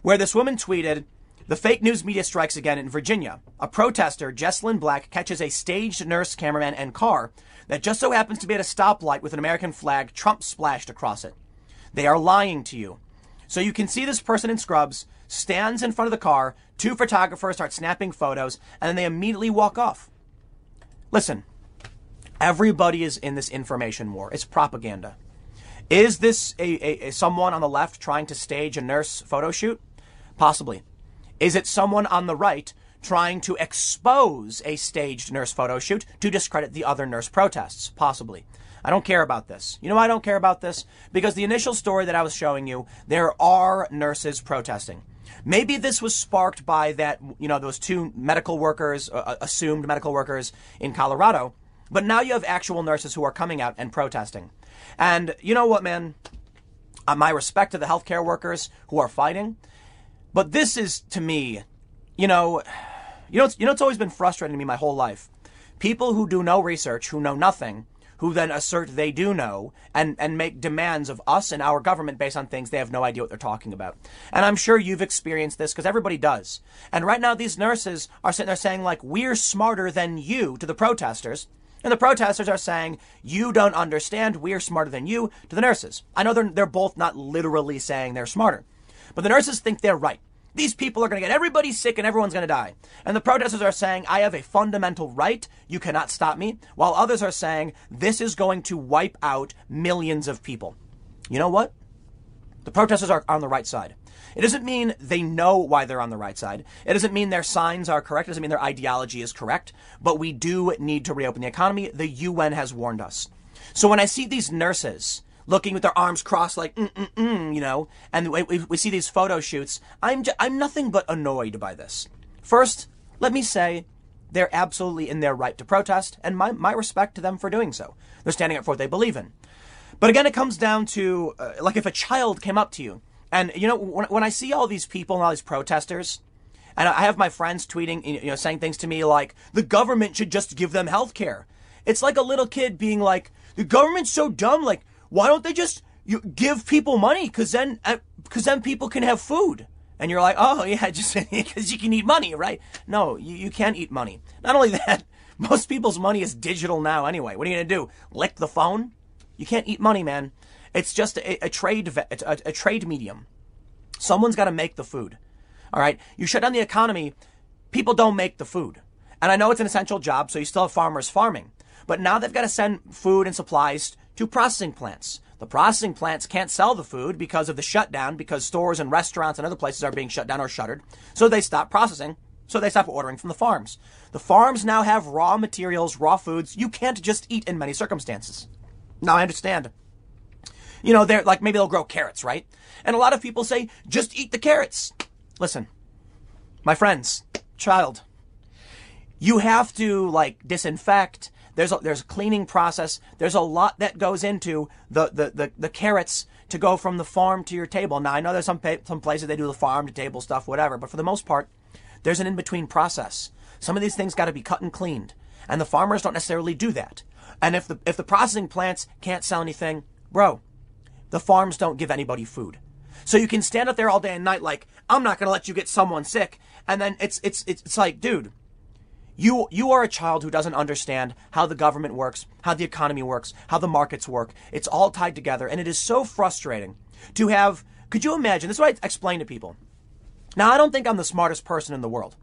where this woman tweeted, "The fake news media strikes again in Virginia. A protester, Jesslyn Black, catches a staged nurse, cameraman, and car that just so happens to be at a stoplight with an American flag Trump splashed across it. They are lying to you. So you can see this person in scrubs stands in front of the car. Two photographers start snapping photos, and then they immediately walk off. Listen, everybody is in this information war. It's propaganda. Is this a, a, a, someone on the left trying to stage a nurse photo shoot? Possibly. Is it someone on the right trying to expose a staged nurse photo shoot to discredit the other nurse protests? Possibly. I don't care about this. You know why I don't care about this? Because the initial story that I was showing you, there are nurses protesting. Maybe this was sparked by that, you know, those two medical workers, uh, uh, assumed medical workers in Colorado. But now you have actual nurses who are coming out and protesting. And you know what, man? Uh, my respect to the healthcare workers who are fighting. But this is, to me, you know, you know, it's, you know, it's always been frustrating to me my whole life. People who do no research, who know nothing, who then assert they do know and, and make demands of us and our government based on things they have no idea what they're talking about. And I'm sure you've experienced this because everybody does. And right now, these nurses are sitting there saying, like, we're smarter than you to the protesters. And the protesters are saying, you don't understand, we're smarter than you to the nurses. I know they're, they're both not literally saying they're smarter, but the nurses think they're right. These people are going to get everybody sick and everyone's going to die. And the protesters are saying, I have a fundamental right. You cannot stop me. While others are saying, this is going to wipe out millions of people. You know what? The protesters are on the right side. It doesn't mean they know why they're on the right side. It doesn't mean their signs are correct. It doesn't mean their ideology is correct. But we do need to reopen the economy. The UN has warned us. So when I see these nurses looking with their arms crossed, like mm mm mm, you know, and we, we, we see these photo shoots. I'm j- I'm nothing but annoyed by this. First, let me say they're absolutely in their right to protest, and my my respect to them for doing so. They're standing up for what they believe in. But again, it comes down to uh, like if a child came up to you, and you know, when, when I see all these people and all these protesters. And I have my friends tweeting, you know, saying things to me like, the government should just give them health care. It's like a little kid being like, the government's so dumb. Like, why don't they just you give people money? Because then, because uh, then people can have food. And you're like, oh yeah, just because you can eat money, right? No, you, you can't eat money. Not only that, most people's money is digital now anyway. What are you gonna do? Lick the phone? You can't eat money, man. It's just a, a trade, a, a trade medium. Someone's got to make the food. All right. You shut down the economy. People don't make the food. And I know it's an essential job, so you still have farmers farming. But now they've got to send food and supplies to processing plants. The processing plants can't sell the food because of the shutdown, because stores and restaurants and other places are being shut down or shuttered. So they stop processing. So they stop ordering from the farms. The farms now have raw materials, raw foods you can't just eat in many circumstances. Now I understand. You know, they're like maybe they'll grow carrots, right? And a lot of people say, just eat the carrots. Listen, my friends, child, you have to like disinfect there's a, there's a cleaning process. There's a lot that goes into the, the, the, the carrots to go from the farm to your table. Now I know there's some some places they do the farm to table stuff, whatever, but for the most part, there's an in between process. Some of these things got to be cut and cleaned, and the farmers don't necessarily do that. And if the if the processing plants can't sell anything, bro, the farms don't give anybody food. So you can stand up there all day and night like I'm not going to let you get someone sick, and then it's it's it's like, dude, you, you are a child who doesn't understand how the government works, how the economy works, how the markets work. It's all tied together. And it is so frustrating to have, could you imagine? This is what I explain to people. Now, I don't think I'm the smartest person in the world.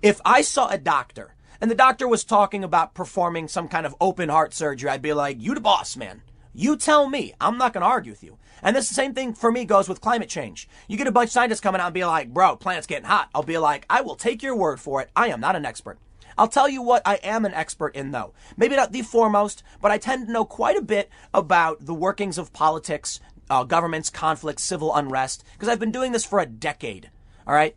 If I saw a doctor and the doctor was talking about performing some kind of open heart surgery, I'd be like, you the boss, man. You tell me. I'm not going to argue with you. And this the same thing for me goes with climate change. You get a bunch of scientists coming out and be like, bro, planet's getting hot. I'll be like, I will take your word for it. I am not an expert. I'll tell you what I am an expert in, though. Maybe not the foremost, but I tend to know quite a bit about the workings of politics, uh, governments, conflicts, civil unrest, because I've been doing this for a decade. All right?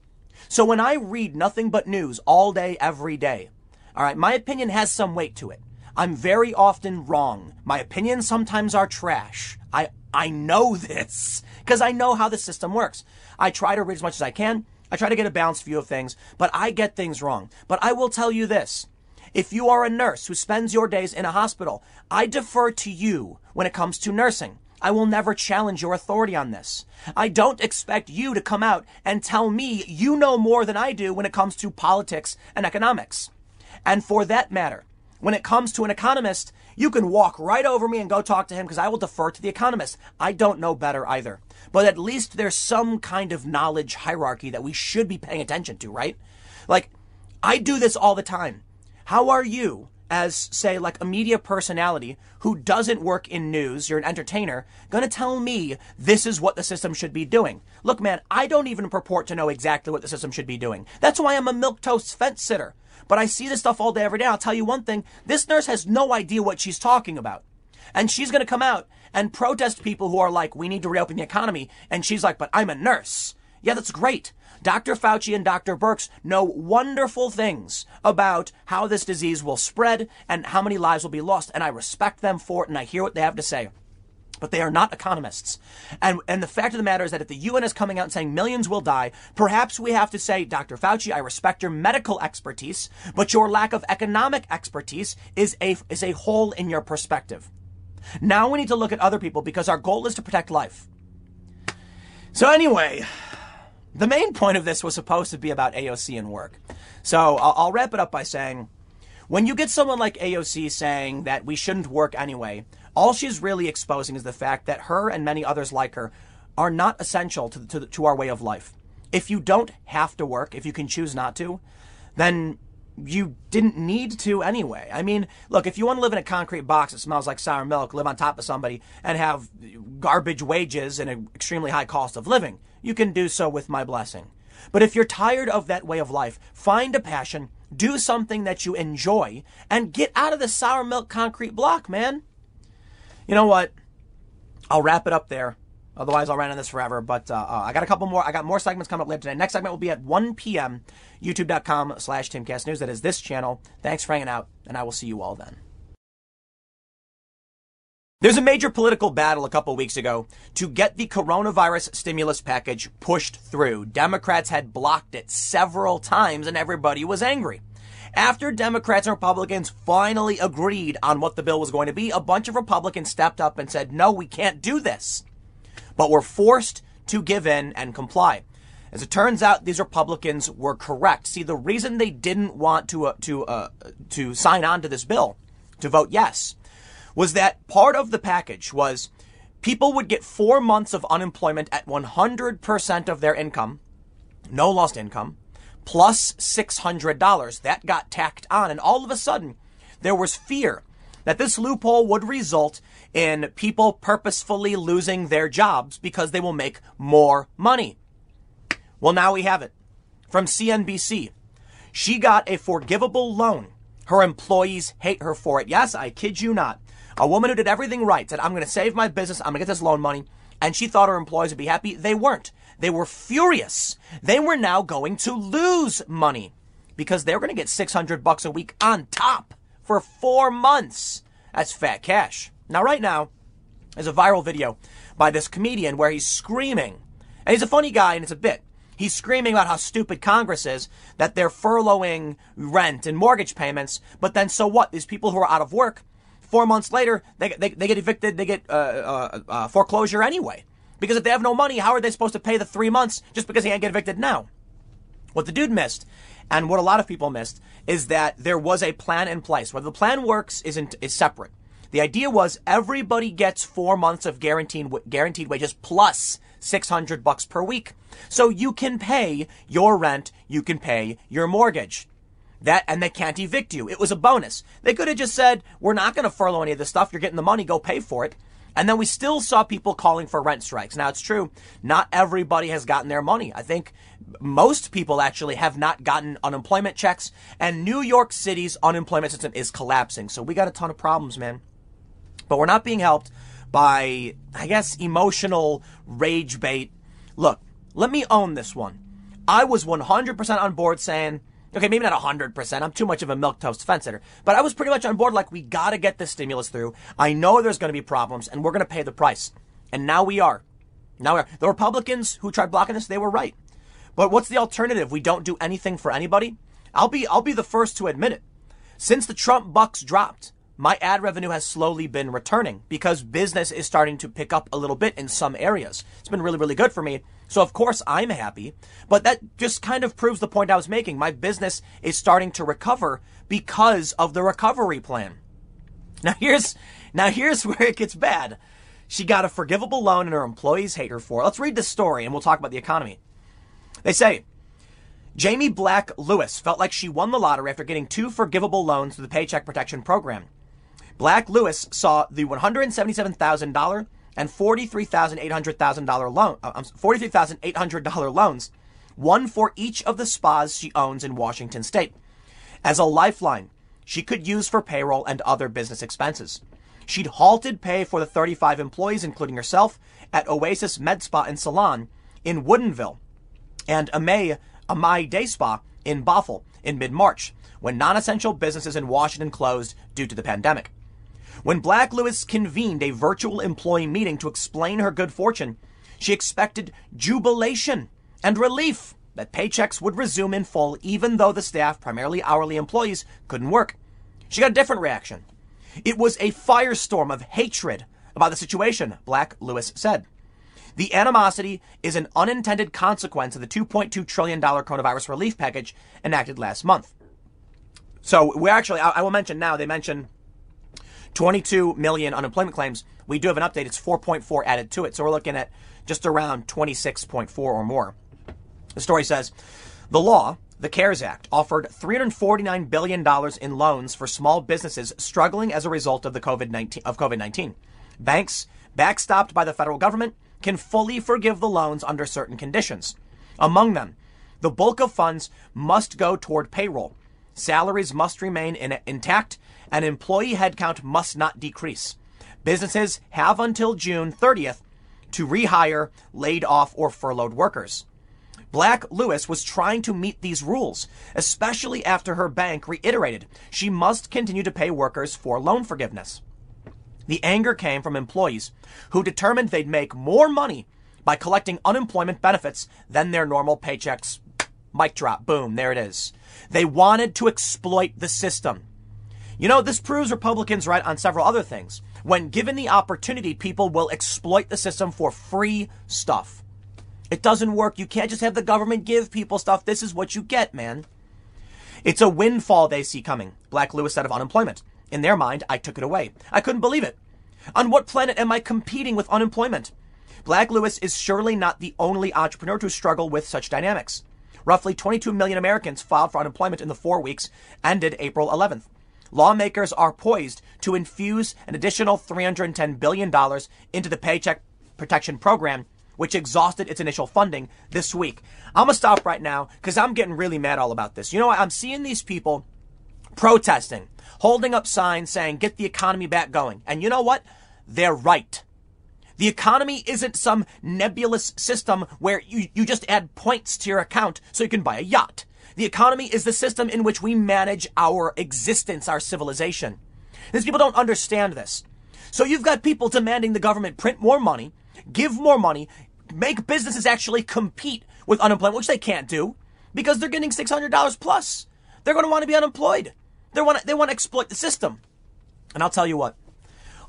So when I read nothing but news all day, every day, all right, my opinion has some weight to it. I'm very often wrong. My opinions sometimes are trash. I, I know this because I know how the system works. I try to read as much as I can. I try to get a balanced view of things, but I get things wrong. But I will tell you this. If you are a nurse who spends your days in a hospital, I defer to you when it comes to nursing. I will never challenge your authority on this. I don't expect you to come out and tell me you know more than I do when it comes to politics and economics. And for that matter, when it comes to an economist, you can walk right over me and go talk to him because I will defer to the economist. I don't know better either. But at least there's some kind of knowledge hierarchy that we should be paying attention to, right? Like, I do this all the time. How are you, as say, like a media personality who doesn't work in news, you're an entertainer, gonna tell me this is what the system should be doing? Look, man, I don't even purport to know exactly what the system should be doing. That's why I'm a milquetoast fence sitter. But I see this stuff all day, every day. I'll tell you one thing this nurse has no idea what she's talking about. And she's to come out and protest people who are like, we need to reopen the economy. And she's like, but I'm a nurse. Yeah, that's great. Dr. Fauci and Dr. Birx know wonderful things about how this disease will spread and how many lives will be lost. And I respect them for it and I hear what they have to say but they are not economists. And, and the fact of the matter is that if the UN is coming out and saying millions will die, perhaps we have to say, Dr. Fauci, I respect your medical expertise, but your lack of economic expertise is a, is a hole in your perspective. Now we need to look at other people because our goal is to protect life. So anyway, the main point of this was supposed to be about AOC and work. So I'll, I'll wrap it up by saying, when you get someone like AOC saying that we shouldn't work anyway, all she's really exposing is the fact that her and many others like her are not essential to, to, to our way of life. If you don't have to work, if you can choose not to, then you didn't need to anyway. I mean, look, if you want to live in a concrete box that smells like sour milk, live on top of somebody, and have garbage wages and an extremely high cost of living, you can do so with my blessing. But if you're tired of that way of life, find a passion, do something that you enjoy, and get out of the sour milk concrete block, man. You know what? I'll wrap it up there. Otherwise, I'll run on this forever. But uh, uh, I got a couple more. I got more segments coming up later today. Next segment will be at 1 p.m. YouTube.com slash TimCast News. That is this channel. Thanks for hanging out, and I will see you all then. There's a major political battle a couple weeks ago to get the coronavirus stimulus package pushed through. Democrats had blocked it several times, and everybody was angry. After Democrats and Republicans finally agreed on what the bill was going to be, a bunch of Republicans stepped up and said, no, we can't do this. But were forced to give in and comply. As it turns out, these Republicans were correct. See, the reason they didn't want to uh, to uh, to sign on to this bill, to vote yes, was that part of the package was people would get four months of unemployment at 100% of their income, no lost income plus $600. That got tacked on. And all of a sudden, there was fear that this loophole would result in people purposefully losing their jobs because they will make more money. Well, now we have it. From CNBC, she got a forgivable loan. Her employees hate her for it. Yes, I kid you not. A woman who did everything right said, I'm going to save my business. I'm going to get this loan money. And she thought her employees would be happy. They weren't. They were furious. They were now going to lose money because they were going to get 600 bucks a week on top for four months. That's fat cash. Now, right now, there's a viral video by this comedian where he's screaming, and he's a funny guy and it's a bit. He's screaming about how stupid Congress is, that they're furloughing rent and mortgage payments, but then so what? These people who are out of work, four months later, they, they, they get evicted, they get uh, uh, uh, foreclosure anyway. Because if they have no money, how are they supposed to pay the three months just because he can't get evicted now? What the dude missed, and what a lot of people missed, is that there was a plan in place. Whether the plan works isn't is separate. The idea was everybody gets four months of guaranteed guaranteed wages plus 600 bucks per week. So you can pay your rent, you can pay your mortgage. That and they can't evict you. It was a bonus. They could have just said, "We're not going to furlough any of this stuff. You're getting the money. Go pay for it." And then we still saw people calling for rent strikes. Now it's true, not everybody has gotten their money. I think most people actually have not gotten unemployment checks, and New York City's unemployment system is collapsing. So we got a ton of problems, man. But we're not being helped by, I guess, emotional rage bait. Look, let me own this one. I was 100% on board saying, Okay, maybe not 100%. I'm too much of a milk toast fence sitter. But I was pretty much on board like, we got to get this stimulus through. I know there's going to be problems and we're going to pay the price. And now we are. Now we are. The Republicans who tried blocking this, they were right. But what's the alternative? We don't do anything for anybody? I'll be, I'll be the first to admit it. Since the Trump bucks dropped, my ad revenue has slowly been returning because business is starting to pick up a little bit in some areas. It's been really, really good for me. So of course I'm happy, but that just kind of proves the point I was making. My business is starting to recover because of the recovery plan. Now here's, now here's where it gets bad. She got a forgivable loan and her employees hate her for it. Let's read the story and we'll talk about the economy. They say, Jamie Black Lewis felt like she won the lottery after getting two forgivable loans through the Paycheck Protection Program. Black Lewis saw the $177,000 and $43,800 loan, uh, $43,800 loans, one for each of the spas she owns in Washington state, as a lifeline she could use for payroll and other business expenses. She'd halted pay for the 35 employees, including herself, at Oasis Med Spa and Salon in Woodinville and Amay, Amay Day Spa in Bothell in mid-March, when non-essential businesses in Washington closed due to the pandemic. When Black Lewis convened a virtual employee meeting to explain her good fortune, she expected jubilation and relief that paychecks would resume in full even though the staff, primarily hourly employees, couldn't work. She got a different reaction. It was a firestorm of hatred about the situation, Black Lewis said. The animosity is an unintended consequence of the $2.2 trillion coronavirus relief package enacted last month. So we actually, I, I will mention now, they mention 22 million unemployment claims. We do have an update. It's 4.4 added to it. So we're looking at just around 26.4 or more. The story says the law, the CARES Act, offered $349 billion in loans for small businesses struggling as a result of the COVID-19 of COVID-19. Banks, backstopped by the federal government, can fully forgive the loans under certain conditions. Among them, the bulk of funds must go toward payroll. Salaries must remain in, intact and employee headcount must not decrease. Businesses have until June 30th to rehire laid off or furloughed workers. Black Lewis was trying to meet these rules, especially after her bank reiterated she must continue to pay workers for loan forgiveness. The anger came from employees who determined they'd make more money by collecting unemployment benefits than their normal paychecks. Mic drop. Boom. There it is. They wanted to exploit the system. You know, this proves Republicans right on several other things. When given the opportunity, people will exploit the system for free stuff. It doesn't work. You can't just have the government give people stuff. This is what you get, man. It's a windfall they see coming. Black Lewis said of unemployment. In their mind, I took it away. I couldn't believe it. On what planet am I competing with unemployment? Black Lewis is surely not the only entrepreneur to struggle with such dynamics. Roughly 22 million Americans filed for unemployment in the four weeks ended April 11th. Lawmakers are poised to infuse an additional $310 billion into the Paycheck Protection Program, which exhausted its initial funding this week. I'm going to stop right now because I'm getting really mad all about this. You know, what? I'm seeing these people protesting, holding up signs saying, get the economy back going. And you know what? They're right. The economy isn't some nebulous system where you, you just add points to your account so you can buy a yacht. The economy is the system in which we manage our existence, our civilization. These people don't understand this. So you've got people demanding the government print more money, give more money, make businesses actually compete with unemployment, which they can't do because they're getting $600 plus. They're going to want to be unemployed. They want to, they want to exploit the system. And I'll tell you what,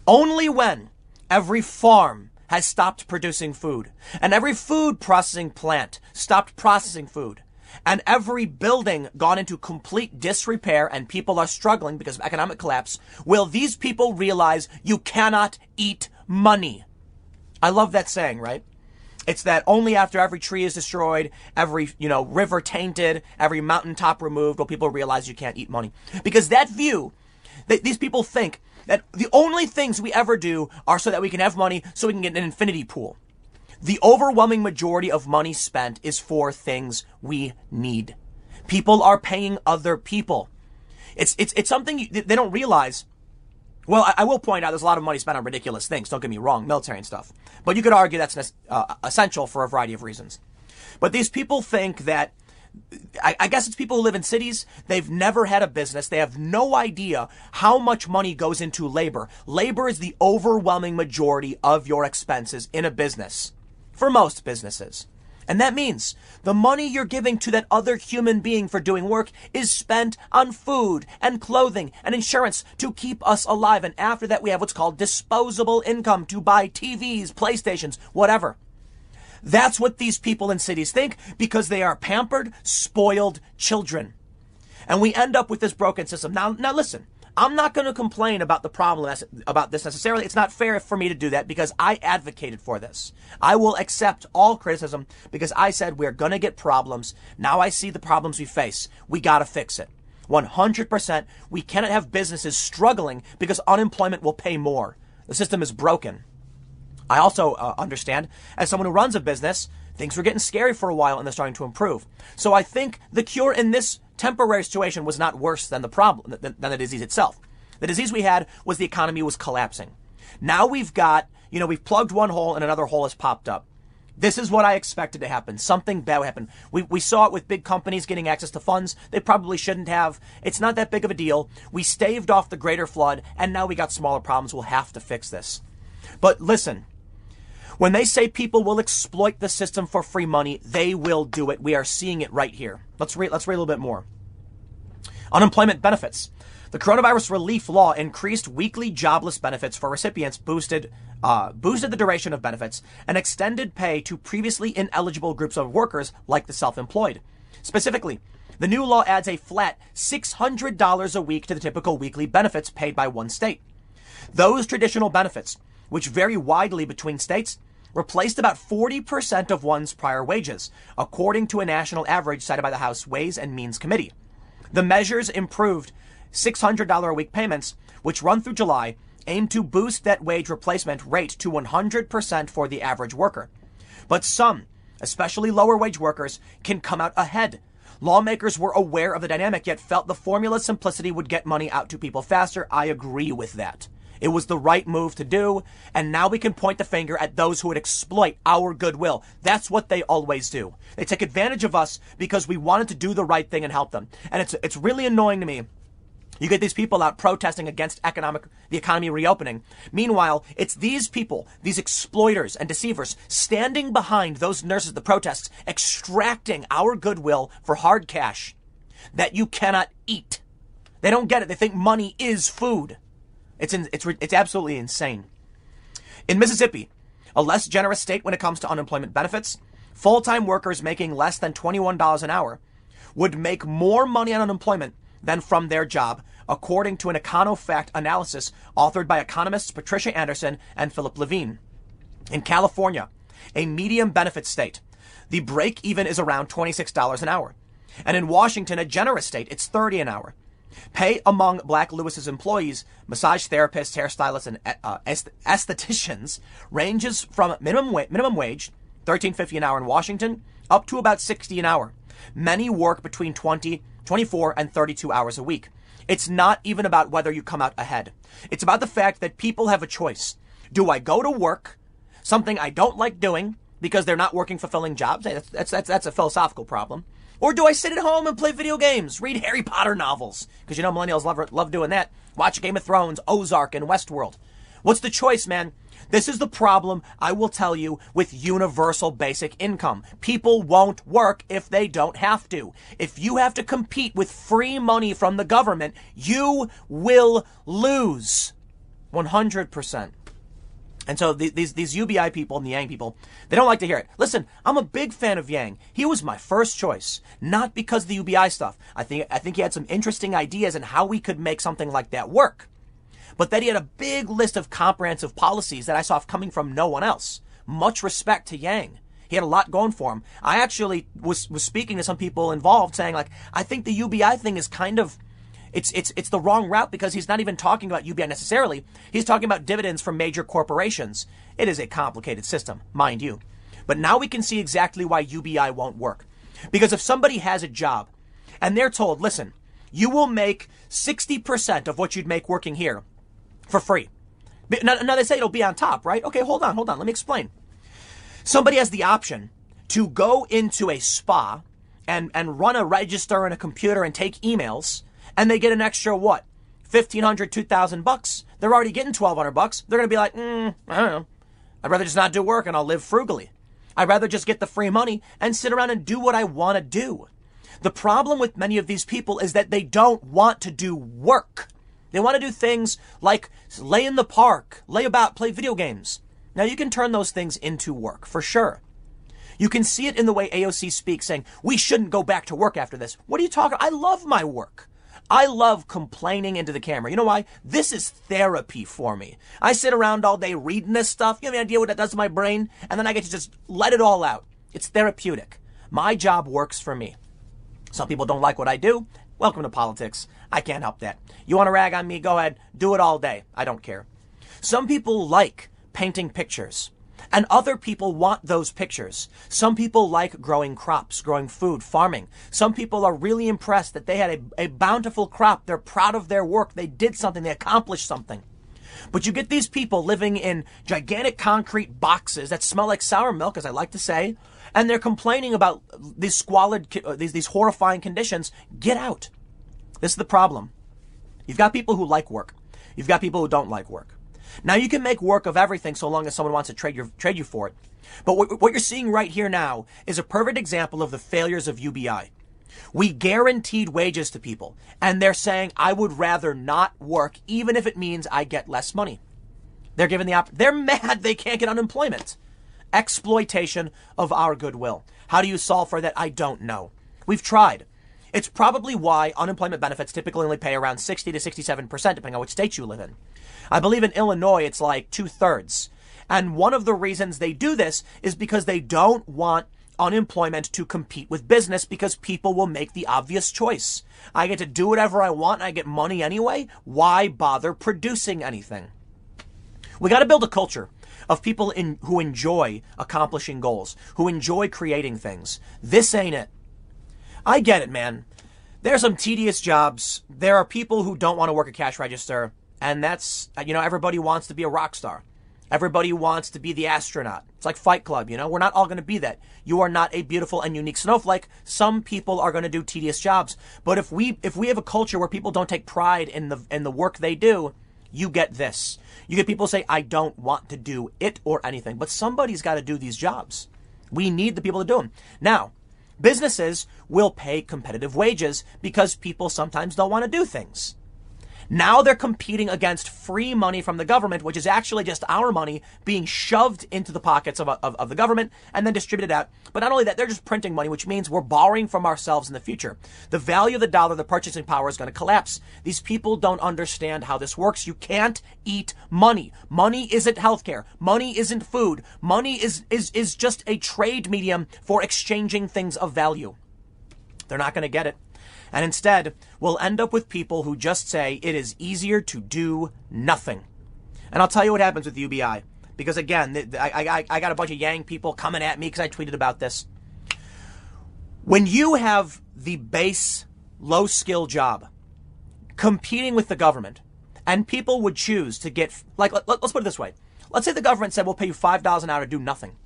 only when every farm has stopped producing food and every food processing plant stopped processing food and every building gone into complete disrepair and people are struggling because of economic collapse, will these people realize you cannot eat money? I love that saying, right? It's that only after every tree is destroyed, every, you know, river tainted, every mountaintop removed will people realize you can't eat money. Because that view, that these people think that the only things we ever do are so that we can have money so we can get an infinity pool. The overwhelming majority of money spent is for things we need. People are paying other people. It's, it's, it's something you, they don't realize. Well, I, I, will point out there's a lot of money spent on ridiculous things. Don't get me wrong, military and stuff. But you could argue that's uh, essential for a variety of reasons. But these people think that I, I, guess it's people who live in cities. They've never had a business. They have no idea how much money goes into labor. Labor is the overwhelming majority of your expenses in a business for most businesses. And that means the money you're giving to that other human being for doing work is spent on food and clothing and insurance to keep us alive. And after that, we have what's called disposable income to buy TVs, PlayStations, whatever. That's what these people in cities think because they are pampered, spoiled children. And we end up with this broken system. Now, now listen, I'm not going to complain about the problem about this necessarily. It's not fair for me to do that because I advocated for this. I will accept all criticism because I said we're going to get problems. Now I see the problems we face. We got to fix it. 100%. We cannot have businesses struggling because unemployment will pay more. The system is broken. I also uh, understand, as someone who runs a business, things were getting scary for a while and they're starting to improve. So I think the cure in this temporary situation was not worse than the problem, than, than the disease itself. The disease we had was the economy was collapsing. Now we've got, you know, we've plugged one hole and another hole has popped up. This is what I expected to happen. Something bad happened. We, we saw it with big companies getting access to funds they probably shouldn't have. It's not that big of a deal. We staved off the greater flood, and now we got smaller problems. We'll have to fix this. But listen, when they say people will exploit the system for free money, they will do it. We are seeing it right here. Let's read, let's read a little bit more. Unemployment benefits. The coronavirus relief law increased weekly jobless benefits for recipients, boosted uh, boosted the duration of benefits, and extended pay to previously ineligible groups of workers like the self-employed. Specifically, the new law adds a flat $600 a week to the typical weekly benefits paid by one state. Those traditional benefits, which vary widely between states, replaced about 40% of one's prior wages, according to a national average cited by the House Ways and Means Committee. The measures improved $600 a week payments, which run through July, aim to boost that wage replacement rate to 100% for the average worker. But some, especially lower wage workers, can come out ahead. Lawmakers were aware of the dynamic, yet felt the formula's simplicity would get money out to people faster. I agree with that. It was the right move to do. And now we can point the finger at those who would exploit our goodwill. That's what they always do. They take advantage of us because we wanted to do the right thing and help them. And it's, it's really annoying to me you get these people out protesting against economic, the economy reopening. Meanwhile, it's these people, these exploiters and deceivers, standing behind those nurses, the protests, extracting our goodwill for hard cash that you cannot eat. They don't get it. They think money is food. It's, in, it's, it's absolutely insane. In Mississippi, a less generous state when it comes to unemployment benefits, full time workers making less than $21 an hour would make more money on unemployment than from their job, according to an EconoFact analysis authored by economists Patricia Anderson and Philip Levine. In California, a medium benefit state, the break even is around $26 an hour. And in Washington, a generous state, it's 30 an hour. Pay among Black Lewis's employees, massage therapists, hairstylists, and uh, estheticians ranges from minimum wa- minimum wage, thirteen fifty an hour in Washington, up to about sixty an hour. Many work between 20, 24, and 32 hours a week. It's not even about whether you come out ahead. It's about the fact that people have a choice. Do I go to work, something I don't like doing because they're not working fulfilling jobs? That's, that's, that's a philosophical problem. Or do I sit at home and play video games, read Harry Potter novels? Because you know millennials love, love doing that. Watch Game of Thrones, Ozark, and Westworld. What's the choice, man? This is the problem, I will tell you, with universal basic income. People won't work if they don't have to. If you have to compete with free money from the government, you will lose. 100%. And so these these UBI people and the Yang people, they don't like to hear it. Listen, I'm a big fan of Yang. He was my first choice, not because of the UBI stuff. I think I think he had some interesting ideas on how we could make something like that work. But then he had a big list of comprehensive policies that I saw coming from no one else. Much respect to Yang. He had a lot going for him. I actually was was speaking to some people involved saying like, I think the UBI thing is kind of it's it's it's the wrong route because he's not even talking about UBI necessarily. He's talking about dividends from major corporations. It is a complicated system, mind you. But now we can see exactly why UBI won't work. Because if somebody has a job and they're told, listen, you will make 60% of what you'd make working here for free. Now, now they say it'll be on top, right? Okay, hold on, hold on. Let me explain. Somebody has the option to go into a spa and, and run a register and a computer and take emails and they get an extra what? 1500 2000 bucks. They're already getting 1200 bucks. They're going to be like, mm, I don't know. I'd rather just not do work and I'll live frugally. I'd rather just get the free money and sit around and do what I want to do. The problem with many of these people is that they don't want to do work. They want to do things like lay in the park, lay about, play video games. Now you can turn those things into work for sure. You can see it in the way AOC speaks saying, we shouldn't go back to work after this. What are you talking? I love my work. I love complaining into the camera. You know why? This is therapy for me. I sit around all day reading this stuff. You have any idea what that does to my brain? And then I get to just let it all out. It's therapeutic. My job works for me. Some people don't like what I do. Welcome to politics. I can't help that. You want to rag on me? Go ahead. Do it all day. I don't care. Some people like painting pictures. And other people want those pictures. Some people like growing crops, growing food, farming. Some people are really impressed that they had a, a bountiful crop. They're proud of their work. They did something. They accomplished something. But you get these people living in gigantic concrete boxes that smell like sour milk, as I like to say, and they're complaining about these squalid, uh, these, these horrifying conditions. Get out. This is the problem. You've got people who like work. You've got people who don't like work. Now you can make work of everything so long as someone wants to trade your trade you for it. But what, what you're seeing right here now is a perfect example of the failures of UBI. We guaranteed wages to people, and they're saying, I would rather not work, even if it means I get less money. They're given the op- they're mad they can't get unemployment. Exploitation of our goodwill. How do you solve for that? I don't know. We've tried. It's probably why unemployment benefits typically only pay around 60 to 67%, depending on which state you live in. I believe in Illinois, it's like two thirds. And one of the reasons they do this is because they don't want unemployment to compete with business because people will make the obvious choice. I get to do whatever I want. I get money anyway. Why bother producing anything? We got to build a culture of people in, who enjoy accomplishing goals, who enjoy creating things. This ain't it. I get it, man. There are some tedious jobs. There are people who don't want to work a cash register. And that's, you know, everybody wants to be a rock star. Everybody wants to be the astronaut. It's like Fight Club, you know? We're not all going to be that. You are not a beautiful and unique snowflake. Some people are going to do tedious jobs. But if we if we have a culture where people don't take pride in the in the work they do, you get this. You get people say I don't want to do it or anything, but somebody's got to do these jobs. We need the people to do them. Now, businesses will pay competitive wages because people sometimes don't want to do things. Now they're competing against free money from the government, which is actually just our money being shoved into the pockets of, of, of, the government and then distributed out. But not only that, they're just printing money, which means we're borrowing from ourselves in the future. The value of the dollar, the purchasing power is going to collapse. These people don't understand how this works. You can't eat money. Money isn't healthcare. Money isn't food. Money is, is, is just a trade medium for exchanging things of value. They're not going to get it. And instead, we'll end up with people who just say it is easier to do nothing. And I'll tell you what happens with UBI. Because again, I, I, I got a bunch of Yang people coming at me because I tweeted about this. When you have the base low skill job competing with the government, and people would choose to get, like, let, us put it this way. Let's say the government said, we'll pay you $5 an hour to do nothing.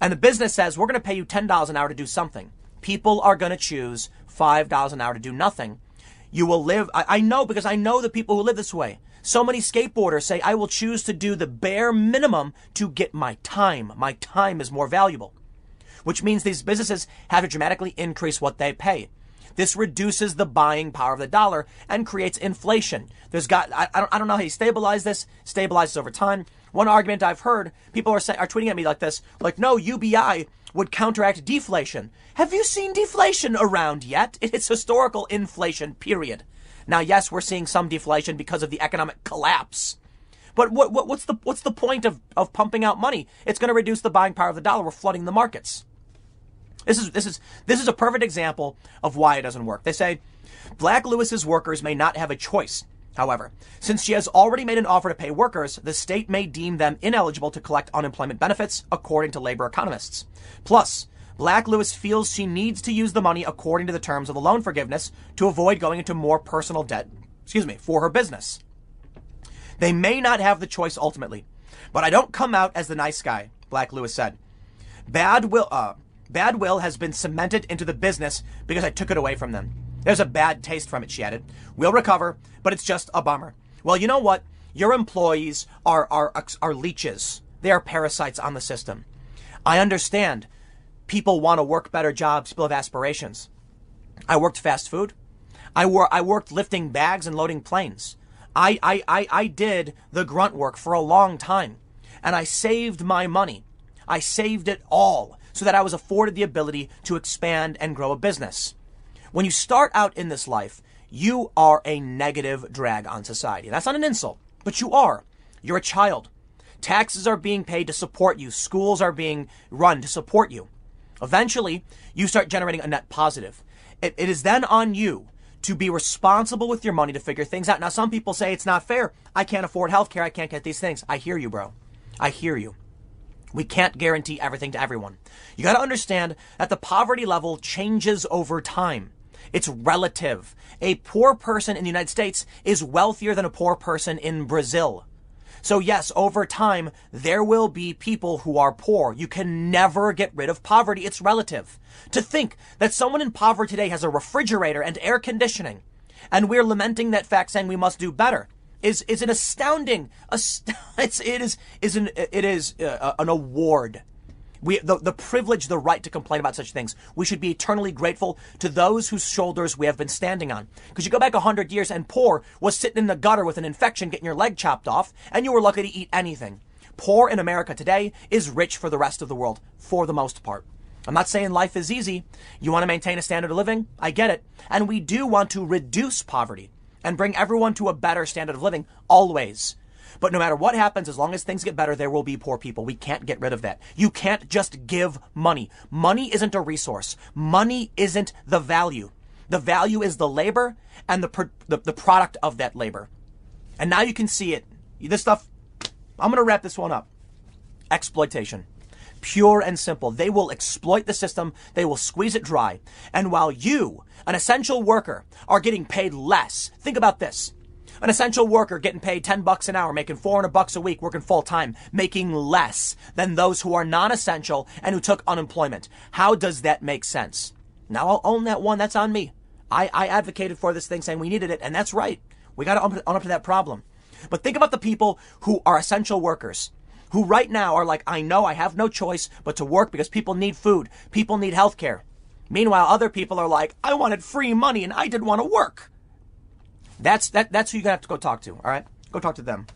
And the business says, we're going to pay you $10 an hour to do something. People are going to choose $5 an hour to do nothing. You will live, I, I know because I know the people who live this way. So many skateboarders say, I will choose to do the bare minimum to get my time. My time is more valuable. Which means these businesses have to dramatically increase what they pay. This reduces the buying power of the dollar and creates inflation. There's got, I, I, don't, I don't know how you stabilize this, stabilizes over time. One argument I've heard, people are saying, are tweeting at me like this, like, no, UBI would counteract deflation. Have you seen deflation around yet? It's historical inflation, period. Now, yes, we're seeing some deflation because of the economic collapse. But what, what, what's the what's the point of, of pumping out money? It's going to reduce the buying power of the dollar. We're flooding the markets. This is this is this is a perfect example of why it doesn't work. They say Black Lewis's workers may not have a choice However, since she has already made an offer to pay workers, the state may deem them ineligible to collect unemployment benefits, according to labor economists. Plus, Black Lewis feels she needs to use the money according to the terms of the loan forgiveness to avoid going into more personal debt, excuse me, for her business. They may not have the choice ultimately, but I don't come out as the nice guy, Black Lewis said. Bad will, uh, Bad will has been cemented into the business because I took it away from them. There's a bad taste from it, she added. We'll recover, but it's just a bummer. Well, you know what? Your employees are, are, are leeches. They are parasites on the system. I understand people want to work better jobs, people have aspirations. I worked fast food. I, wor- I worked lifting bags and loading planes. I, I, I, I did the grunt work for a long time and I saved my money. I saved it all so that I was afforded the ability to expand and grow a business. When you start out in this life, you are a negative drag on society. That's not an insult, but you are. You're a child. Taxes are being paid to support you. Schools are being run to support you. Eventually, you start generating a net positive. it, it is then on you to be responsible with your money to figure things out. Now, some people say it's not fair. I can't afford healthcare. I can't get these things. I hear you, bro. I hear you. We can't guarantee everything to everyone. You got to understand that the poverty level changes over time. It's relative. A poor person in the United States is wealthier than a poor person in Brazil. So yes, over time, there will be people who are poor. You can never get rid of poverty. It's relative. To think that someone in poverty today has a refrigerator and air conditioning, and we're lamenting that fact saying we must do better is is an astounding. Ast- it's it is is an it is uh, an award. We the, the privilege, the right to complain about such things. We should be eternally grateful to those whose shoulders we have been standing on. Because you go back a hundred years and poor was sitting in the gutter with an infection, getting your leg chopped off, and you were lucky to eat anything. Poor in America today is rich for the rest of the world, for the most part. I'm not saying life is easy. You want to maintain a standard of living? I get it. And we do want to reduce poverty and bring everyone to a better standard of living always. But no matter what happens, as long as things get better, there will be poor people. We can't get rid of that. You can't just give money. Money isn't a resource. Money isn't the value. The value is the labor and the, the, the product of that labor. And now you can see it. This stuff, I'm going to wrap this one up. Exploitation pure and simple. They will exploit the system. They will squeeze it dry. And while you, an essential worker, are getting paid less, think about this. An essential worker getting paid 10 bucks an hour, making 400 bucks a week, working full time, making less than those who are non-essential and who took unemployment. How does that make sense? Now I'll own that one. That's on me. I, I advocated for this thing saying we needed it, and that's right. We got to own up to that problem. But think about the people who are essential workers who right now are like, I know I have no choice but to work because people need food. People need health care. Meanwhile, other people are like, I wanted free money and I didn't want to work. That's, that, that's who you're to have to go talk to. All right. Go talk to them.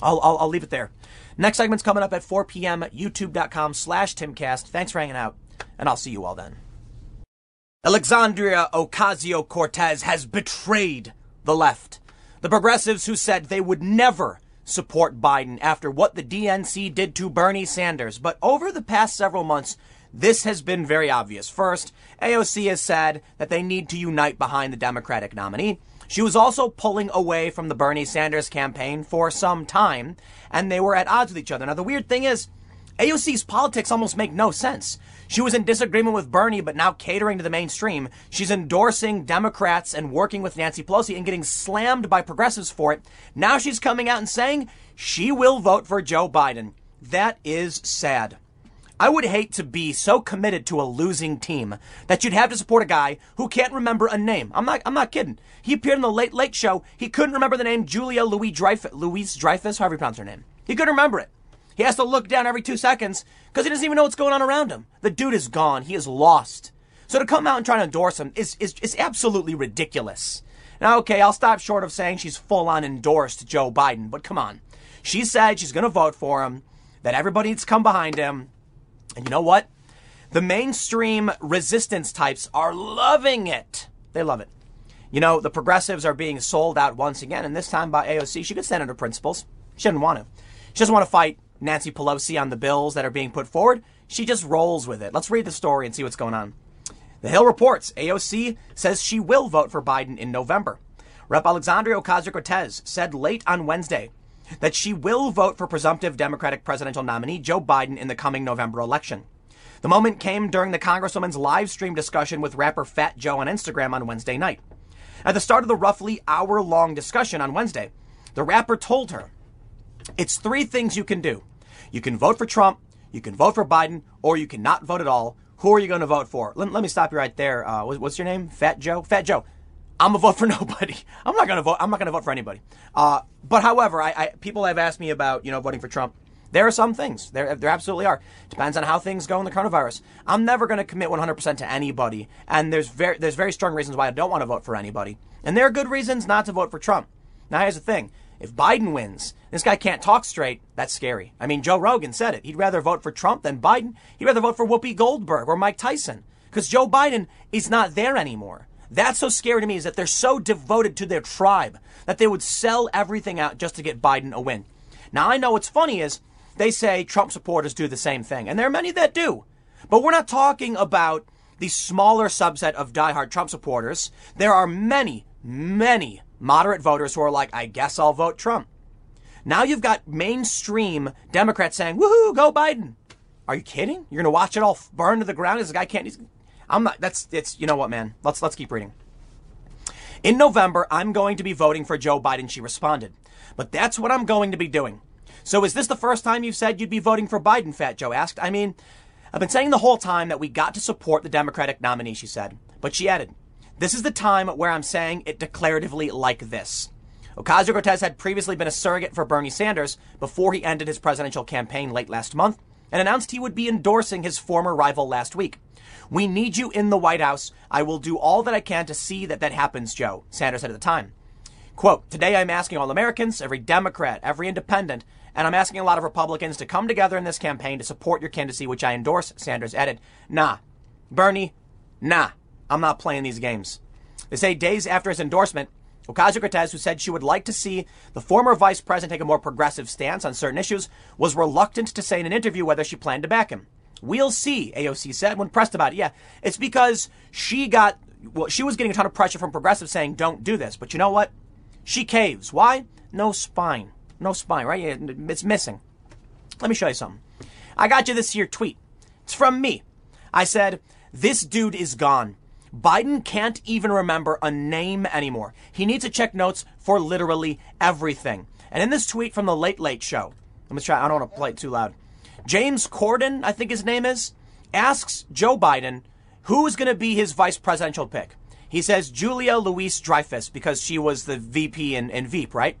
I'll, I'll, I'll leave it there. Next segment's coming up at 4 p.m. youtube.com slash timcast. Thanks for hanging out and I'll see you all then. Alexandria Ocasio-Cortez has betrayed the left. The progressives who said they would never support Biden after what the DNC did to Bernie Sanders. But over the past several months, this has been very obvious. First, AOC has said that they need to unite behind the Democratic nominee. She was also pulling away from the Bernie Sanders campaign for some time, and they were at odds with each other. Now, the weird thing is, AOC's politics almost make no sense. She was in disagreement with Bernie, but now catering to the mainstream. She's endorsing Democrats and working with Nancy Pelosi and getting slammed by progressives for it. Now she's coming out and saying she will vote for Joe Biden. That is sad. I would hate to be so committed to a losing team that you'd have to support a guy who can't remember a name. I'm not, I'm not kidding. He appeared in the Late Late Show. He couldn't remember the name Julia Louis Dreyfus, Louise Dreyfus, however you pronounce her name. He couldn't remember it. He has to look down every two seconds because he doesn't even know what's going on around him. The dude is gone. He is lost. So to come out and try to endorse him is, is, is absolutely ridiculous. Now, okay, I'll stop short of saying she's full on endorsed Joe Biden, but come on. She said she's going to vote for him, that everybody to come behind him. And you know what? The mainstream resistance types are loving it. They love it. You know, the progressives are being sold out once again, and this time by AOC. She could stand under principles. She doesn't want to. She doesn't want to fight Nancy Pelosi on the bills that are being put forward. She just rolls with it. Let's read the story and see what's going on. The Hill reports AOC says she will vote for Biden in November. Rep. Alexandria Ocasio Cortez said late on Wednesday that she will vote for presumptive Democratic presidential nominee Joe Biden in the coming November election. The moment came during the Congresswoman's live stream discussion with rapper Fat Joe on Instagram on Wednesday night. At the start of the roughly hour long discussion on Wednesday, the rapper told her it's three things you can do. You can vote for Trump, you can vote for Biden, or you cannot vote at all. Who are you going to vote for? Let, let me stop you right there. Uh, what's your name? Fat Joe? Fat Joe. I'm gonna vote for nobody. I'm not gonna vote. I'm not gonna vote for anybody. Uh, but however, I, I, people have asked me about you know voting for Trump. There are some things. There, there absolutely are. Depends on how things go in the coronavirus. I'm never going to commit 100% to anybody, and there's very, there's very strong reasons why I don't want to vote for anybody, and there are good reasons not to vote for Trump. Now, here's the thing: if Biden wins, this guy can't talk straight. That's scary. I mean, Joe Rogan said it. He'd rather vote for Trump than Biden. He'd rather vote for Whoopi Goldberg or Mike Tyson because Joe Biden is not there anymore. That's so scary to me is that they're so devoted to their tribe that they would sell everything out just to get Biden a win. Now, I know what's funny is they say Trump supporters do the same thing, and there are many that do. But we're not talking about the smaller subset of diehard Trump supporters. There are many, many moderate voters who are like, I guess I'll vote Trump. Now you've got mainstream Democrats saying, woohoo, go Biden. Are you kidding? You're going to watch it all burn to the ground? This guy can't. I'm not. That's. It's. You know what, man? Let's let's keep reading. In November, I'm going to be voting for Joe Biden. She responded, but that's what I'm going to be doing. So is this the first time you've said you'd be voting for Biden? Fat Joe asked. I mean, I've been saying the whole time that we got to support the Democratic nominee. She said, but she added, "This is the time where I'm saying it declaratively like this." Ocasio Cortez had previously been a surrogate for Bernie Sanders before he ended his presidential campaign late last month and announced he would be endorsing his former rival last week. We need you in the White House. I will do all that I can to see that that happens, Joe, Sanders said at the time. Quote, today I'm asking all Americans, every Democrat, every independent, and I'm asking a lot of Republicans to come together in this campaign to support your candidacy, which I endorse, Sanders added. Nah. Bernie, nah. I'm not playing these games. They say days after his endorsement, Ocasio Cortez, who said she would like to see the former vice president take a more progressive stance on certain issues, was reluctant to say in an interview whether she planned to back him. We'll see, AOC said when pressed about it. Yeah, it's because she got, well, she was getting a ton of pressure from progressives saying, don't do this. But you know what? She caves. Why? No spine. No spine, right? It's missing. Let me show you something. I got you this here tweet. It's from me. I said, this dude is gone. Biden can't even remember a name anymore. He needs to check notes for literally everything. And in this tweet from the Late Late Show, let me try, I don't want to play it too loud. James Corden, I think his name is, asks Joe Biden who's going to be his vice presidential pick. He says Julia Louise Dreyfus because she was the VP in, in Veep, right?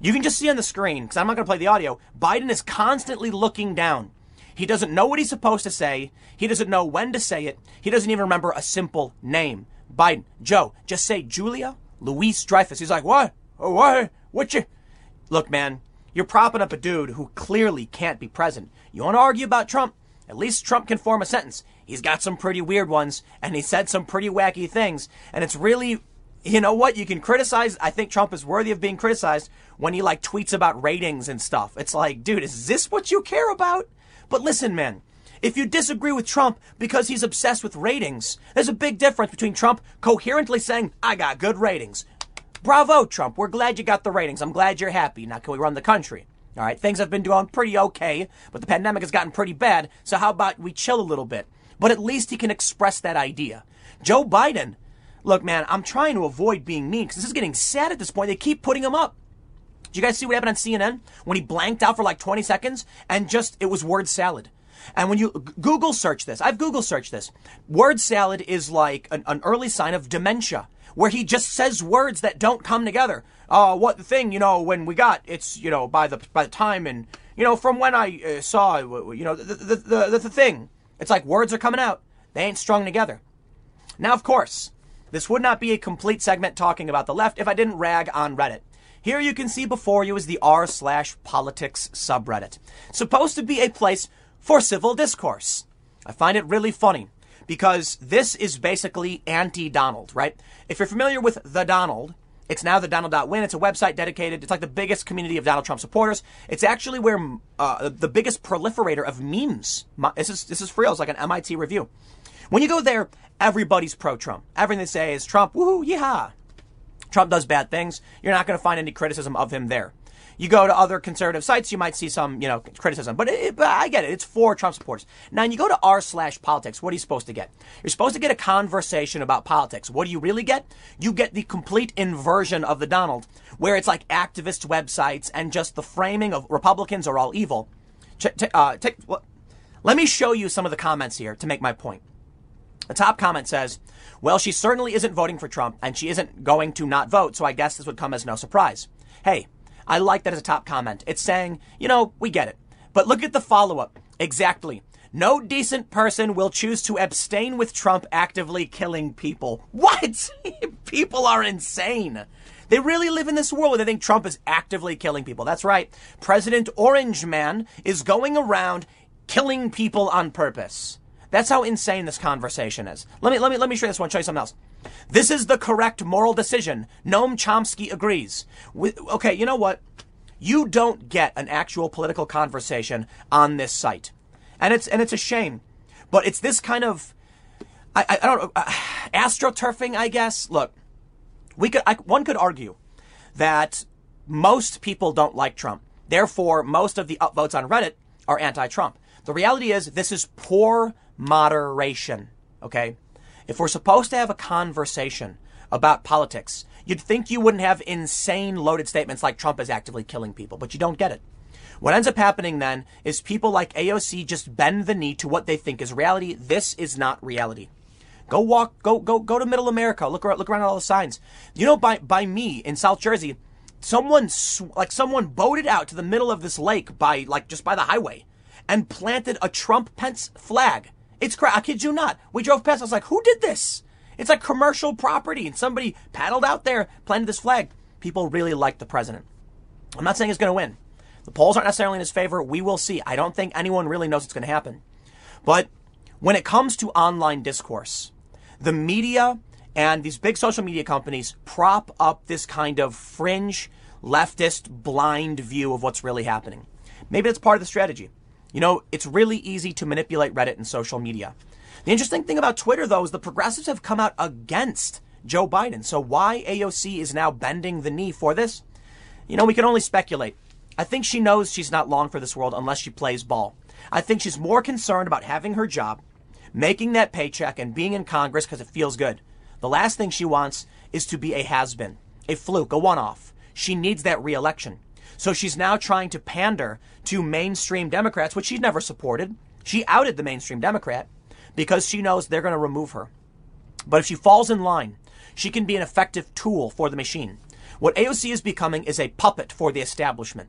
You can just see on the screen, because I'm not going to play the audio, Biden is constantly looking down. He doesn't know what he's supposed to say. He doesn't know when to say it. He doesn't even remember a simple name. Biden, Joe, just say Julia Louise Dreyfus. He's like, what? Oh, what? What you? Look, man, you're propping up a dude who clearly can't be president. You want to argue about Trump? At least Trump can form a sentence. He's got some pretty weird ones, and he said some pretty wacky things. And it's really, you know what? You can criticize. I think Trump is worthy of being criticized when he like tweets about ratings and stuff. It's like, dude, is this what you care about? But listen, man. If you disagree with Trump because he's obsessed with ratings, there's a big difference between Trump coherently saying, I got good ratings, Bravo, Trump. We're glad you got the ratings. I'm glad you're happy. Now, can we run the country? All right, things have been doing pretty okay, but the pandemic has gotten pretty bad. So how about we chill a little bit? But at least he can express that idea. Joe Biden, look, man, I'm trying to avoid being mean because this is getting sad at this point. They keep putting him up. Did you guys see what happened on CNN when he blanked out for like 20 seconds and just it was word salad? And when you Google search this, I've Google searched this. Word salad is like an, an early sign of dementia where he just says words that don't come together. Uh, what the thing, you know, when we got, it's, you know, by the, by the time and, you know, from when I uh, saw, you know, the, the, the, the thing. It's like words are coming out. They ain't strung together. Now, of course, this would not be a complete segment talking about the left if I didn't rag on Reddit. Here you can see before you is the r slash politics subreddit. Supposed to be a place for civil discourse. I find it really funny because this is basically anti Donald, right? If you're familiar with The Donald, it's now the Donald.win. It's a website dedicated. It's like the biggest community of Donald Trump supporters. It's actually where uh, the biggest proliferator of memes. This is this is for real. It's like an MIT review. When you go there, everybody's pro-Trump. Everything they say is Trump. Woohoo! Yeah. Trump does bad things. You're not going to find any criticism of him there. You go to other conservative sites, you might see some, you know, criticism. But, it, but I get it. It's for Trump supporters. Now, when you go to r slash politics. What are you supposed to get? You're supposed to get a conversation about politics. What do you really get? You get the complete inversion of the Donald, where it's like activist websites and just the framing of Republicans are all evil. T- uh, t- let me show you some of the comments here to make my point. The top comment says, well, she certainly isn't voting for Trump and she isn't going to not vote, so I guess this would come as no surprise. Hey, I like that as a top comment. It's saying, you know, we get it. But look at the follow up. Exactly. No decent person will choose to abstain with Trump actively killing people. What? people are insane. They really live in this world where they think Trump is actively killing people. That's right. President Orange Man is going around killing people on purpose. That's how insane this conversation is. Let me let me let me show you this one. Show you something else. This is the correct moral decision. Noam Chomsky agrees. Okay, you know what? You don't get an actual political conversation on this site, and it's and it's a shame. But it's this kind of I, I, don't know uh, astroturfing, I guess. Look, we could I, one could argue that most people don't like Trump. Therefore, most of the upvotes on Reddit are anti-Trump. The reality is this is poor moderation. Okay? If we're supposed to have a conversation about politics, you'd think you wouldn't have insane loaded statements like Trump is actively killing people, but you don't get it. What ends up happening then is people like AOC just bend the knee to what they think is reality. This is not reality. Go walk, go, go, go to middle America. Look around, look around at all the signs. You know, by, by me in South Jersey, someone, like someone boated out to the middle of this lake by, like, just by the highway and planted a Trump Pence flag it's crap. I kid you not. We drove past. I was like, who did this? It's like commercial property, and somebody paddled out there, planted this flag. People really like the president. I'm not saying he's going to win. The polls aren't necessarily in his favor. We will see. I don't think anyone really knows what's going to happen. But when it comes to online discourse, the media and these big social media companies prop up this kind of fringe, leftist, blind view of what's really happening. Maybe that's part of the strategy. You know, it's really easy to manipulate Reddit and social media. The interesting thing about Twitter, though, is the progressives have come out against Joe Biden. So why AOC is now bending the knee for this? You know, we can only speculate. I think she knows she's not long for this world unless she plays ball. I think she's more concerned about having her job, making that paycheck, and being in Congress because it feels good. The last thing she wants is to be a has been, a fluke, a one off. She needs that reelection. So she's now trying to pander to mainstream Democrats, which she's never supported. She outed the mainstream Democrat because she knows they're going to remove her. But if she falls in line, she can be an effective tool for the machine. What AOC is becoming is a puppet for the establishment.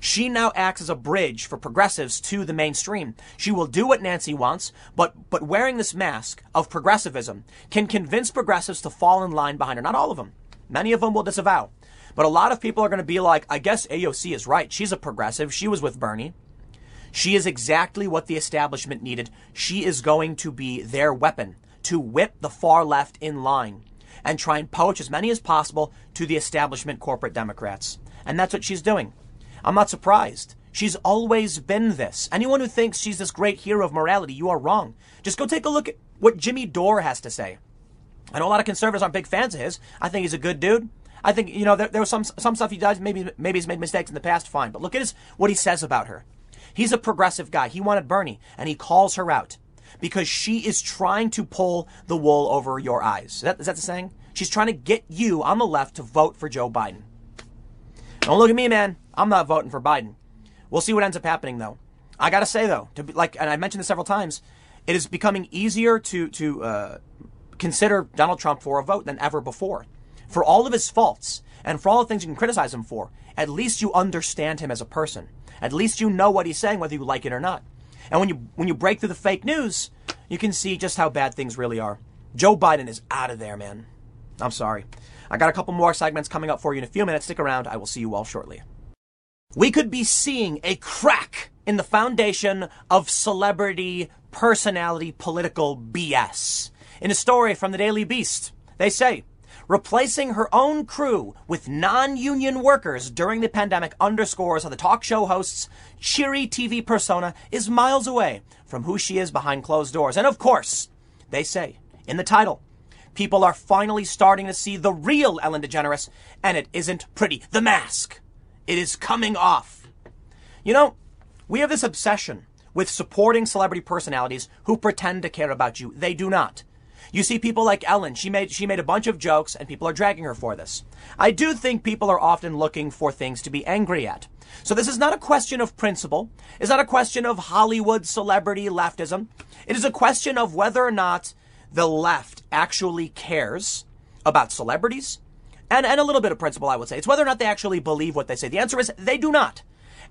She now acts as a bridge for progressives to the mainstream. She will do what Nancy wants, but, but wearing this mask of progressivism can convince progressives to fall in line behind her. Not all of them. Many of them will disavow. But a lot of people are going to be like, I guess AOC is right. She's a progressive. She was with Bernie. She is exactly what the establishment needed. She is going to be their weapon to whip the far left in line and try and poach as many as possible to the establishment corporate Democrats. And that's what she's doing. I'm not surprised. She's always been this. Anyone who thinks she's this great hero of morality, you are wrong. Just go take a look at what Jimmy Dore has to say. I know a lot of conservatives aren't big fans of his. I think he's a good dude. I think you know there, there was some some stuff he does. Maybe maybe he's made mistakes in the past. Fine, but look at his what he says about her. He's a progressive guy. He wanted Bernie, and he calls her out because she is trying to pull the wool over your eyes. Is that, is that the saying? She's trying to get you on the left to vote for Joe Biden. Don't look at me, man. I'm not voting for Biden. We'll see what ends up happening, though. I gotta say, though, to be, like, and I mentioned this several times, it is becoming easier to to uh, consider Donald Trump for a vote than ever before for all of his faults and for all the things you can criticize him for, at least you understand him as a person. At least you know what he's saying, whether you like it or not. And when you when you break through the fake news, you can see just how bad things really are. Joe Biden is out of there, man. I'm sorry. I got a couple more segments coming up for you in a few minutes. Stick around. I will see you all shortly. We could be seeing a crack in the foundation of celebrity, personality, political BS. In a story from the Daily Beast, they say replacing her own crew with non-union workers during the pandemic underscores how the talk show host's cheery TV persona is miles away from who she is behind closed doors. And of course, they say in the title, people are finally starting to see the real Ellen DeGeneres, and it isn't pretty. The mask. It is coming off. You know, we have this obsession with supporting celebrity personalities who pretend to care about you. They do not. You see people like Ellen, she made she made a bunch of jokes and people are dragging her for this. I do think people are often looking for things to be angry at. So this is not a question of principle. It's not a question of Hollywood celebrity leftism. It is a question of whether or not the left actually cares about celebrities and, and a little bit of principle, I would say. It's whether or not they actually believe what they say. The answer is they do not.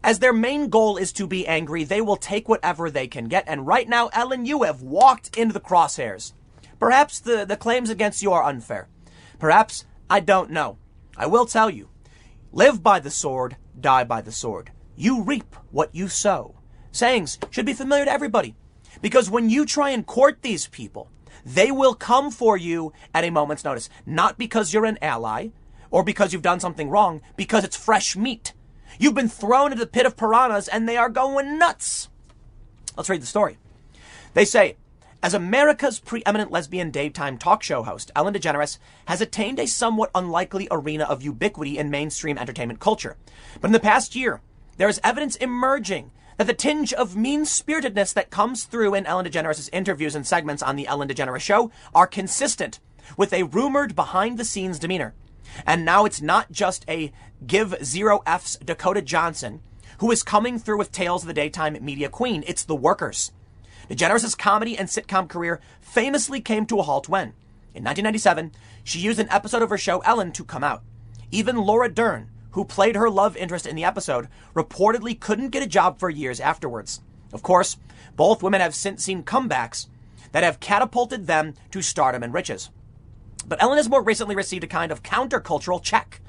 As their main goal is to be angry, they will take whatever they can get. And right now, Ellen, you have walked into the crosshairs. Perhaps the, the claims against you are unfair. Perhaps, I don't know. I will tell you. Live by the sword, die by the sword. You reap what you sow. Sayings should be familiar to everybody. Because when you try and court these people, they will come for you at a moment's notice. Not because you're an ally or because you've done something wrong, because it's fresh meat. You've been thrown into the pit of piranhas and they are going nuts. Let's read the story. They say, as America's preeminent lesbian daytime talk show host, Ellen DeGeneres has attained a somewhat unlikely arena of ubiquity in mainstream entertainment culture. But in the past year, there is evidence emerging that the tinge of mean spiritedness that comes through in Ellen DeGeneres' interviews and segments on The Ellen DeGeneres Show are consistent with a rumored behind the scenes demeanor. And now it's not just a give zero F's Dakota Johnson who is coming through with tales of the daytime media queen. It's the workers. DeGeneres' comedy and sitcom career famously came to a halt when, in 1997, she used an episode of her show Ellen to come out. Even Laura Dern, who played her love interest in the episode, reportedly couldn't get a job for years afterwards. Of course, both women have since seen comebacks that have catapulted them to stardom and riches. But Ellen has more recently received a kind of countercultural check.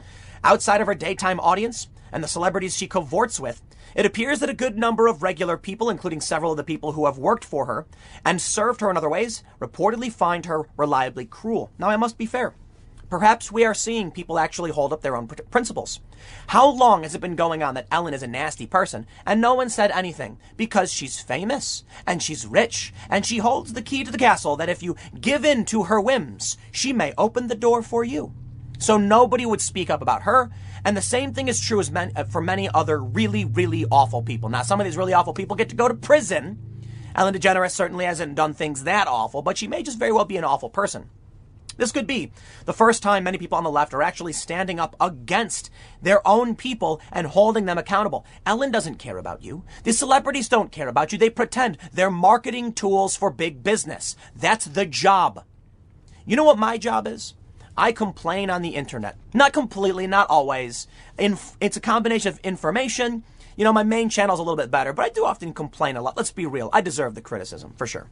Outside of her daytime audience and the celebrities she cavorts with, it appears that a good number of regular people, including several of the people who have worked for her and served her in other ways, reportedly find her reliably cruel. Now, I must be fair. Perhaps we are seeing people actually hold up their own principles. How long has it been going on that Ellen is a nasty person and no one said anything? Because she's famous and she's rich and she holds the key to the castle that if you give in to her whims, she may open the door for you. So nobody would speak up about her. And the same thing is true as men, uh, for many other really, really awful people. Now, some of these really awful people get to go to prison. Ellen DeGeneres certainly hasn't done things that awful, but she may just very well be an awful person. This could be the first time many people on the left are actually standing up against their own people and holding them accountable. Ellen doesn't care about you. The celebrities don't care about you. They pretend they're marketing tools for big business. That's the job. You know what my job is? I complain on the internet. Not completely, not always. it's a combination of information. You know, my main channel's a little bit better, but I do often complain a lot. Let's be real. I deserve the criticism, for sure.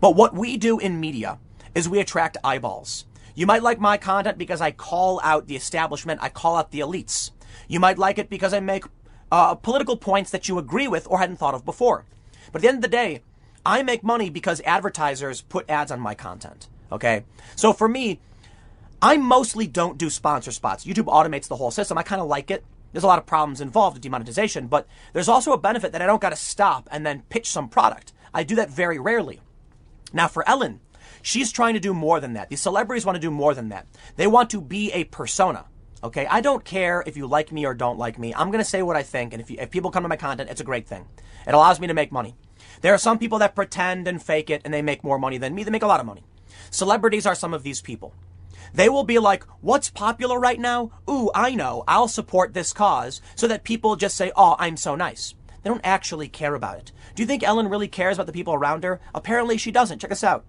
But what we do in media is we attract eyeballs. You might like my content because I call out the establishment, I call out the elites. You might like it because I make uh, political points that you agree with or hadn't thought of before. But at the end of the day, I make money because advertisers put ads on my content. Okay? So for me, I mostly don't do sponsor spots. YouTube automates the whole system. I kind of like it. There's a lot of problems involved with demonetization, but there's also a benefit that I don't got to stop and then pitch some product. I do that very rarely. Now, for Ellen, She's trying to do more than that. These celebrities want to do more than that. They want to be a persona. Okay, I don't care if you like me or don't like me. I'm going to say what I think, and if, you, if people come to my content, it's a great thing. It allows me to make money. There are some people that pretend and fake it, and they make more money than me. They make a lot of money. Celebrities are some of these people. They will be like, what's popular right now? Ooh, I know. I'll support this cause so that people just say, oh, I'm so nice. They don't actually care about it. Do you think Ellen really cares about the people around her? Apparently she doesn't. Check us out.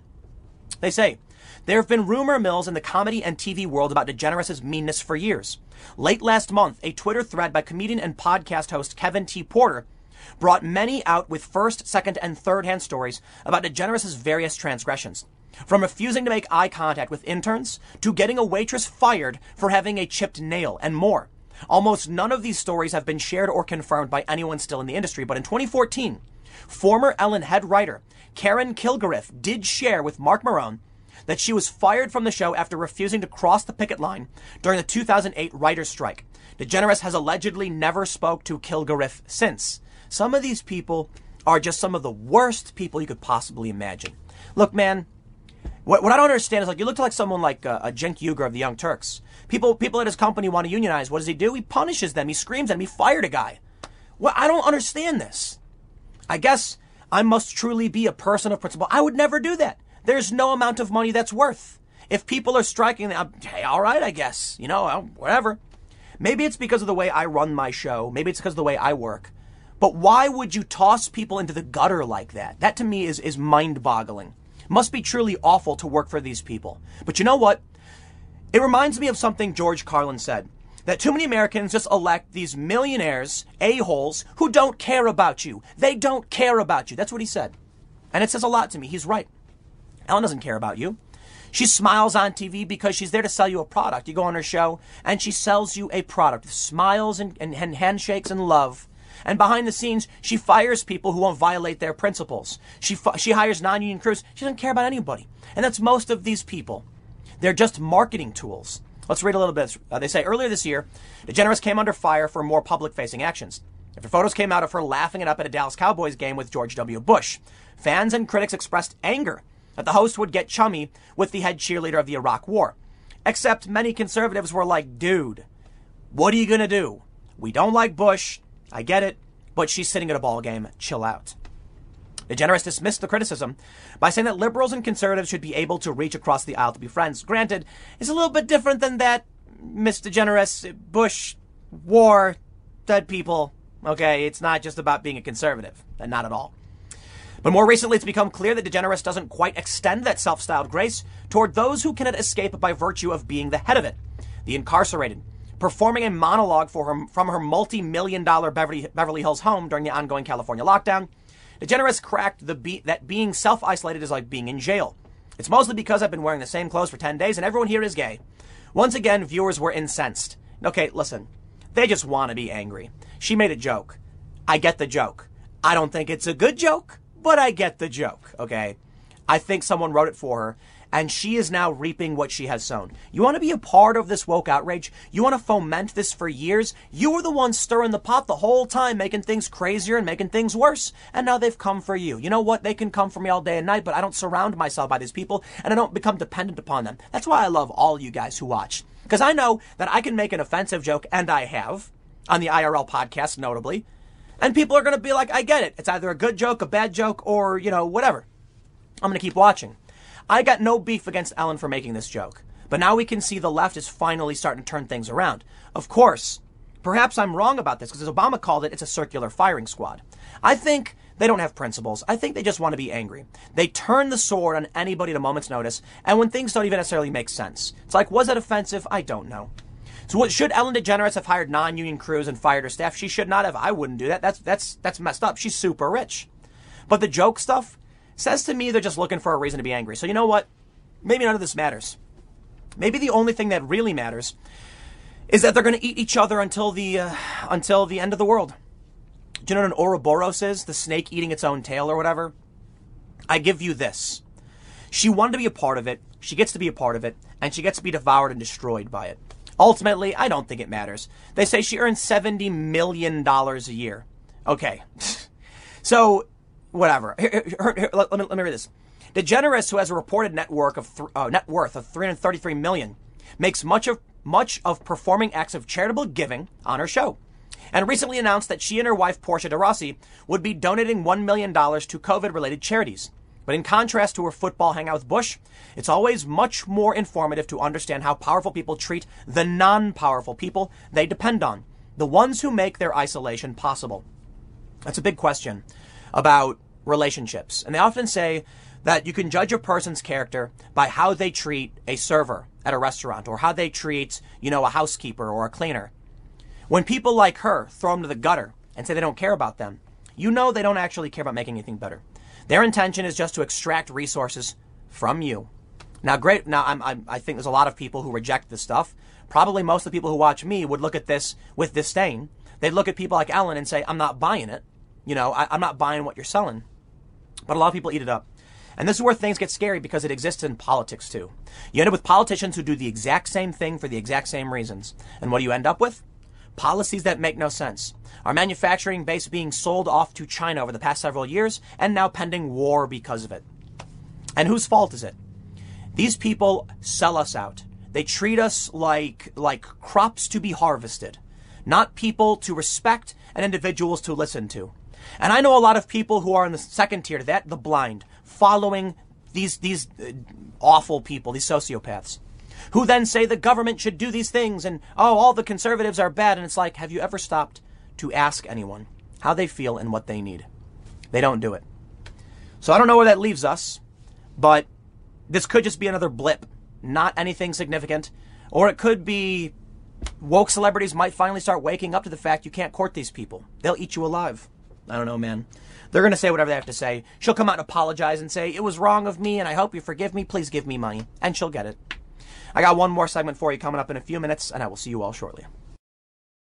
They say, there have been rumor mills in the comedy and TV world about DeGeneres' meanness for years. Late last month, a Twitter thread by comedian and podcast host Kevin T. Porter brought many out with first, second, and third hand stories about DeGeneres' various transgressions. From refusing to make eye contact with interns to getting a waitress fired for having a chipped nail and more. Almost none of these stories have been shared or confirmed by anyone still in the industry, but in 2014, former Ellen head writer Karen Kilgariff did share with Marc Maron that she was fired from the show after refusing to cross the picket line during the 2008 writer's strike. DeGeneres has allegedly never spoke to Kilgariff since. Some of these people are just some of the worst people you could possibly imagine. Look, man, what, what I don't understand is like you look like someone like uh, a Cenk Uygur of the Young Turks. People, people at his company want to unionize. What does he do? He punishes them. He screams at them. He fired a guy. Well, I don't understand this. I guess I must truly be a person of principle. I would never do that. There's no amount of money that's worth. If people are striking, I'm, hey, all right, I guess. You know, whatever. Maybe it's because of the way I run my show. Maybe it's because of the way I work. But why would you toss people into the gutter like that? That to me is, is mind boggling. Must be truly awful to work for these people. But you know what? It reminds me of something George Carlin said that too many Americans just elect these millionaires, a-holes, who don't care about you. They don't care about you. That's what he said. And it says a lot to me. He's right. Ellen doesn't care about you. She smiles on TV because she's there to sell you a product. You go on her show and she sells you a product. Smiles and, and, and handshakes and love. And behind the scenes, she fires people who won't violate their principles. She, she hires non-union crews. She doesn't care about anybody. And that's most of these people. They're just marketing tools. Let's read a little bit. Uh, they say earlier this year, DeGeneres came under fire for more public facing actions. After photos came out of her laughing it up at a Dallas Cowboys game with George W. Bush, fans and critics expressed anger that the host would get chummy with the head cheerleader of the Iraq War. Except many conservatives were like, dude, what are you going to do? We don't like Bush. I get it, but she's sitting at a ball game. Chill out. DeGeneres dismissed the criticism by saying that liberals and conservatives should be able to reach across the aisle to be friends. Granted, it's a little bit different than that, Miss DeGeneres, Bush, war, dead people. Okay, it's not just about being a conservative, and not at all. But more recently, it's become clear that DeGeneres doesn't quite extend that self styled grace toward those who cannot escape by virtue of being the head of it the incarcerated, performing a monologue for her, from her multi million dollar Beverly, Beverly Hills home during the ongoing California lockdown DeGeneres cracked the be- that being self isolated is like being in jail. It's mostly because I've been wearing the same clothes for 10 days and everyone here is gay. Once again, viewers were incensed. Okay, listen. They just want to be angry. She made a joke. I get the joke. I don't think it's a good joke, but I get the joke, okay? I think someone wrote it for her and she is now reaping what she has sown. You want to be a part of this woke outrage? You want to foment this for years? You were the one stirring the pot the whole time, making things crazier and making things worse. And now they've come for you. You know what? They can come for me all day and night, but I don't surround myself by these people and I don't become dependent upon them. That's why I love all you guys who watch. Because I know that I can make an offensive joke, and I have, on the IRL podcast, notably. And people are going to be like, I get it. It's either a good joke, a bad joke, or, you know, whatever. I'm going to keep watching. I got no beef against Ellen for making this joke. But now we can see the left is finally starting to turn things around. Of course, perhaps I'm wrong about this because as Obama called it, it's a circular firing squad. I think they don't have principles. I think they just want to be angry. They turn the sword on anybody at a moment's notice, and when things don't even necessarily make sense. It's like, was that offensive? I don't know. So what, should Ellen DeGeneres have hired non-union crews and fired her staff? She should not have. I wouldn't do that. That's that's that's messed up. She's super rich. But the joke stuff, says to me they're just looking for a reason to be angry. So you know what? Maybe none of this matters. Maybe the only thing that really matters is that they're going to eat each other until the uh, until the end of the world. Do you know what an Ouroboros is? The snake eating its own tail or whatever. I give you this. She wanted to be a part of it. She gets to be a part of it, and she gets to be devoured and destroyed by it. Ultimately, I don't think it matters. They say she earns $70 million a year. Okay. so whatever. Here, here, here, let, me, let me read this. DeGeneres, who has a reported net worth of th- uh, net worth of 333 million, makes much of much of performing acts of charitable giving on her show, and recently announced that she and her wife Portia de Rossi would be donating one million dollars to COVID-related charities. But in contrast to her football hangout with Bush, it's always much more informative to understand how powerful people treat the non-powerful people they depend on, the ones who make their isolation possible. That's a big question about relationships. And they often say that you can judge a person's character by how they treat a server at a restaurant or how they treat, you know, a housekeeper or a cleaner. When people like her throw them to the gutter and say they don't care about them, you know they don't actually care about making anything better. Their intention is just to extract resources from you. Now, great. Now, I'm, I'm, i think there's a lot of people who reject this stuff. Probably most of the people who watch me would look at this with disdain. They'd look at people like Ellen and say, I'm not buying it. You know, I, I'm not buying what you're selling. But a lot of people eat it up. And this is where things get scary because it exists in politics too. You end up with politicians who do the exact same thing for the exact same reasons. And what do you end up with? Policies that make no sense. Our manufacturing base being sold off to China over the past several years and now pending war because of it. And whose fault is it? These people sell us out. They treat us like, like crops to be harvested, not people to respect and individuals to listen to. And I know a lot of people who are in the second tier that, the blind, following these, these uh, awful people, these sociopaths, who then say the government should do these things and, oh, all the conservatives are bad. And it's like, have you ever stopped to ask anyone how they feel and what they need? They don't do it. So I don't know where that leaves us, But this could just be another blip, not anything significant. Or it could be woke celebrities might finally start waking up to the fact you can't court these people. They'll eat you alive. I don't know, man. They're going to say whatever they have to say. She'll come out and apologize and say, It was wrong of me and I hope you forgive me. Please give me money. And she'll get it. I got one more segment for you coming up in a few minutes, and I will see you all shortly.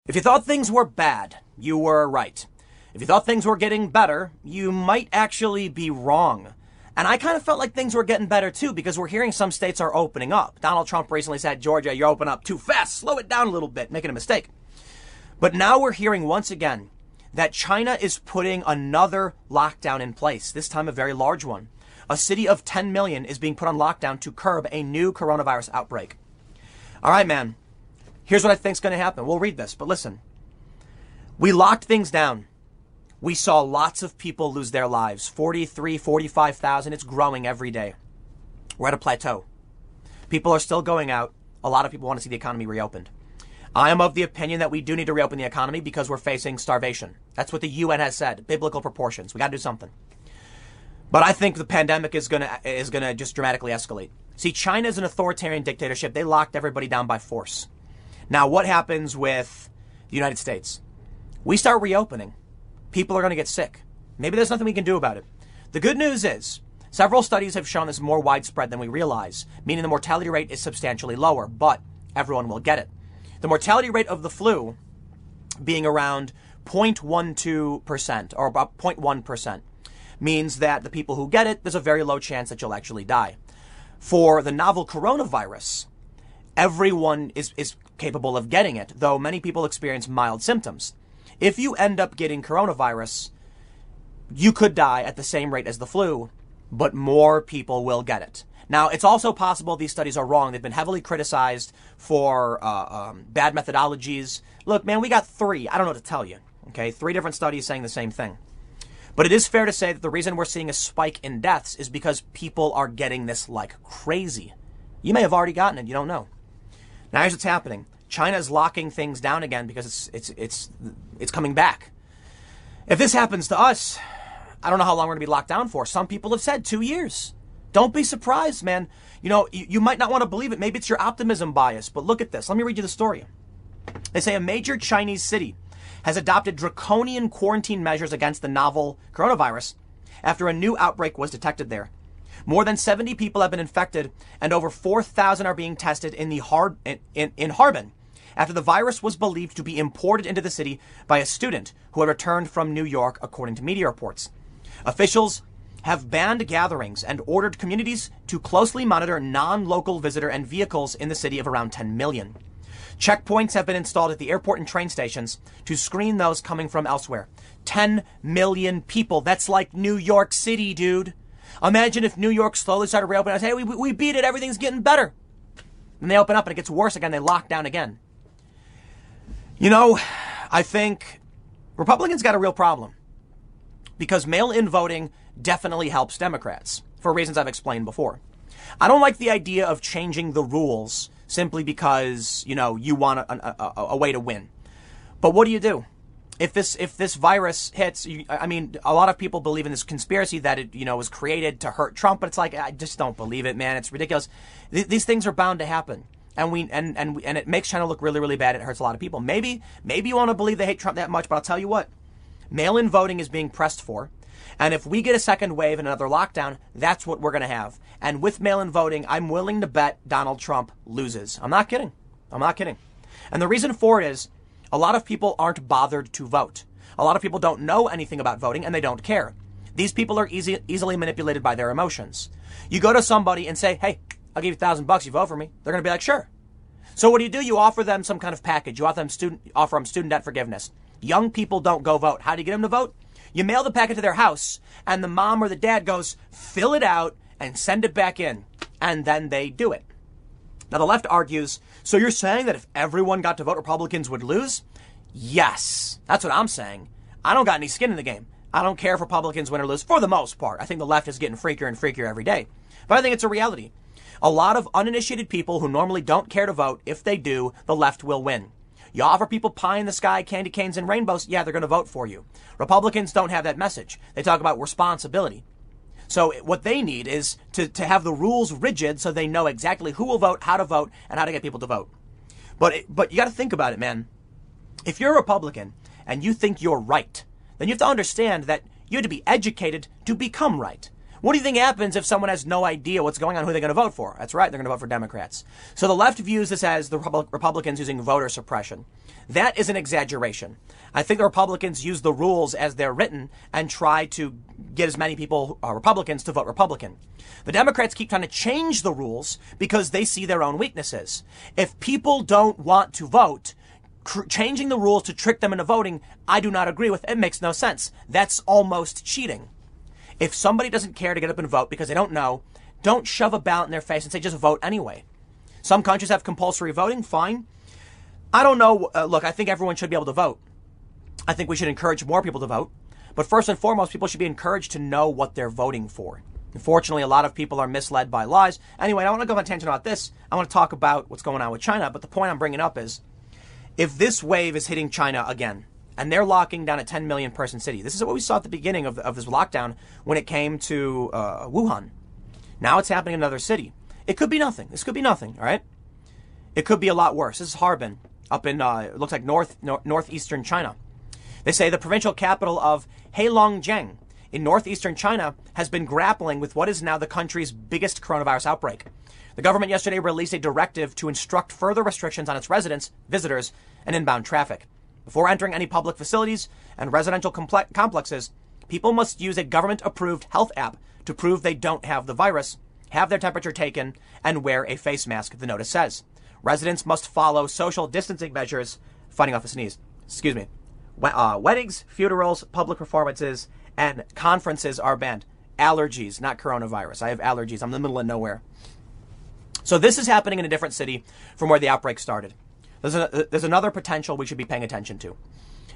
If you thought things were bad, you were right. If you thought things were getting better, you might actually be wrong. And I kind of felt like things were getting better too because we're hearing some states are opening up. Donald Trump recently said, Georgia, you're opening up too fast. Slow it down a little bit, making a mistake. But now we're hearing once again that China is putting another lockdown in place, this time a very large one. A city of 10 million is being put on lockdown to curb a new coronavirus outbreak. All right, man. Here's what I think is going to happen. We'll read this, but listen. We locked things down we saw lots of people lose their lives 43, 45,000. It's growing every day. We're at a plateau. People are still going out. A lot of people want to see the economy reopened. I am of the opinion that we do need to reopen the economy because we're facing starvation. That's what the UN has said. Biblical proportions. We got to do something. But I think the pandemic is gonna is gonna just dramatically escalate. See, China is an authoritarian dictatorship. They locked everybody down by force. Now, what happens with the United States? We start reopening people are going to get sick. Maybe there's nothing we can do about it. The good news is, several studies have shown this more widespread than we realize, meaning the mortality rate is substantially lower, but everyone will get it. The mortality rate of the flu being around 0.12% or about 0.1% means that the people who get it, there's a very low chance that you'll actually die. For the novel coronavirus, everyone is, is capable of getting it, though many people experience mild symptoms. If you end up getting coronavirus, you could die at the same rate as the flu, but more people will get it. Now, it's also possible these studies are wrong. They've been heavily criticized for uh, um, bad methodologies. Look, man, we got three. I don't know what to tell you. Okay, three different studies saying the same thing. But it is fair to say that the reason we're seeing a spike in deaths is because people are getting this like crazy. You may have already gotten it. You don't know. Now, here's what's happening. China is locking things down again because it's it's it's it's coming back. If this happens to us, I don't know how long we're going to be locked down for. Some people have said two years. Don't be surprised, man. You know, you, you might not want to believe it. Maybe it's your optimism bias, but look at this. Let me read you the story. They say a major Chinese city has adopted draconian quarantine measures against the novel coronavirus after a new outbreak was detected there. More than 70 people have been infected, and over 4,000 are being tested in the Har- in, in, in Harbin, after the virus was believed to be imported into the city by a student who had returned from New York, according to media reports. Officials have banned gatherings and ordered communities to closely monitor non local visitor and vehicles in the city of around 10 million. Checkpoints have been installed at the airport and train stations to screen those coming from elsewhere. 10 million people. That's like New York City, dude. Imagine if New York slowly started reopening. I say, hey, we, we beat it. Everything's getting better. And they open up and it gets worse again. They lock down again. You know, I think Republicans got a real problem because mail in voting definitely helps Democrats for reasons I've explained before. I don't like the idea of changing the rules simply because, you know, you want a, a, a way to win. But what do you do? If this if this virus hits, you, I mean, a lot of people believe in this conspiracy that it you know was created to hurt Trump, but it's like I just don't believe it, man. It's ridiculous. Th- these things are bound to happen and we and and and it makes China look really really bad. It hurts a lot of people. Maybe maybe you want to believe they hate Trump that much, but I'll tell you what, mail-in voting is being pressed for. And if we get a second wave and another lockdown, that's what we're going to have. And with mail-in voting, I'm willing to bet Donald Trump loses. I'm not kidding. I'm not kidding. And the reason for it is a lot of people aren't bothered to vote. A lot of people don't know anything about voting and they don't care. These people are easy, easily manipulated by their emotions. You go to somebody and say, hey, I'll give you a thousand bucks. You vote for me. They're going to be like, sure. So what do you do? You offer them some kind of package. You offer them student, offer them student debt forgiveness. Young people don't go vote. How do you get them to vote? You mail the packet to their house, and the mom or the dad goes, fill it out and send it back in. And then they do it. Now, the left argues, so you're saying that if everyone got to vote, Republicans would lose? Yes. That's what I'm saying. I don't got any skin in the game. I don't care if Republicans win or lose for the most part. I think the left is getting freakier and freakier every day. But I think it's a reality. A lot of uninitiated people who normally don't care to vote, if they do, the left will win. You offer people pie in the sky, candy canes, and rainbows, yeah, they're going to vote for you. Republicans don't have that message. They talk about responsibility. So what they need is to, to have the rules rigid so they know exactly who will vote, how to vote, and how to get people to vote. But, but you got to think about it, man. If you're a Republican and you think you're right, then you have to understand that you have to be educated to become right. What do you think happens if someone has no idea what's going on, who they're going to vote for? That's right, they're going to vote for Democrats. So the left views this as the Republicans using voter suppression. That is an exaggeration. I think the Republicans use the rules as they're written and try to get as many people, uh, Republicans, to vote Republican. The Democrats keep trying to change the rules because they see their own weaknesses. If people don't want to vote, cr- changing the rules to trick them into voting, I do not agree with. It makes no sense. That's almost cheating. If somebody doesn't care to get up and vote because they don't know, don't shove a ballot in their face and say just vote anyway. Some countries have compulsory voting, fine. I don't know. Uh, look, I think everyone should be able to vote. I think we should encourage more people to vote. But first and foremost, people should be encouraged to know what they're voting for. Unfortunately, a lot of people are misled by lies. Anyway, I don't want to go on a tangent about this. I want to talk about what's going on with China. But the point I'm bringing up is if this wave is hitting China again, and they're locking down a 10 million person city. This is what we saw at the beginning of, of this lockdown when it came to uh, Wuhan. Now it's happening in another city. It could be nothing. This could be nothing, all right? It could be a lot worse. This is Harbin, up in, uh, it looks like north, nor- northeastern China. They say the provincial capital of Heilongjiang in northeastern China has been grappling with what is now the country's biggest coronavirus outbreak. The government yesterday released a directive to instruct further restrictions on its residents, visitors, and inbound traffic. Before entering any public facilities and residential comple- complexes, people must use a government approved health app to prove they don't have the virus, have their temperature taken, and wear a face mask, the notice says. Residents must follow social distancing measures, fighting off a sneeze. Excuse me. Uh, weddings, funerals, public performances, and conferences are banned. Allergies, not coronavirus. I have allergies. I'm in the middle of nowhere. So this is happening in a different city from where the outbreak started. There's, a, there's another potential we should be paying attention to.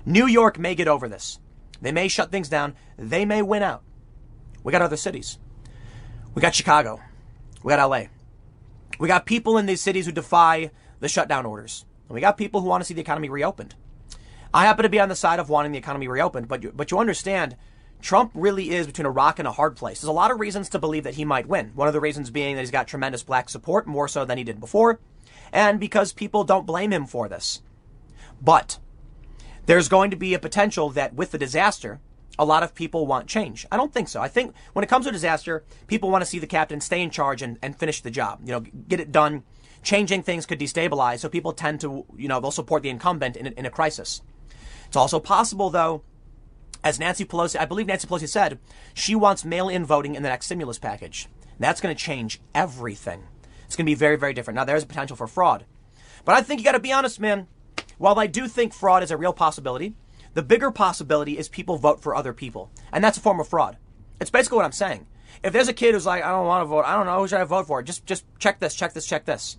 New York may get over this. They may shut things down. They may win out. We got other cities. We got Chicago. We got LA. We got people in these cities who defy the shutdown orders. And we got people who want to see the economy reopened. I happen to be on the side of wanting the economy reopened, but you, but you understand Trump really is between a rock and a hard place. There's a lot of reasons to believe that he might win. One of the reasons being that he's got tremendous black support, more so than he did before and because people don't blame him for this. But there's going to be a potential that with the disaster, a lot of people want change. I don't think so. I think when it comes to disaster, people want to see the captain stay in charge and, and finish the job. You know, get it done. Changing things could destabilize, so people tend to, you know, they'll support the incumbent in in a crisis. It's also possible, though, as Nancy Pelosi, I believe Nancy Pelosi said, she wants mail-in voting in the next stimulus package. That's going to change everything. It's going to be very, very different. Now, there's a potential for fraud. But I think you got to be honest, man. While I do think fraud is a real possibility, the bigger possibility is people vote for other people. And that's a form of fraud. It's basically what I'm saying. If there's a kid who's like, I don't want to vote, I don't know, who should I vote for? Just, just check this, check this, check this.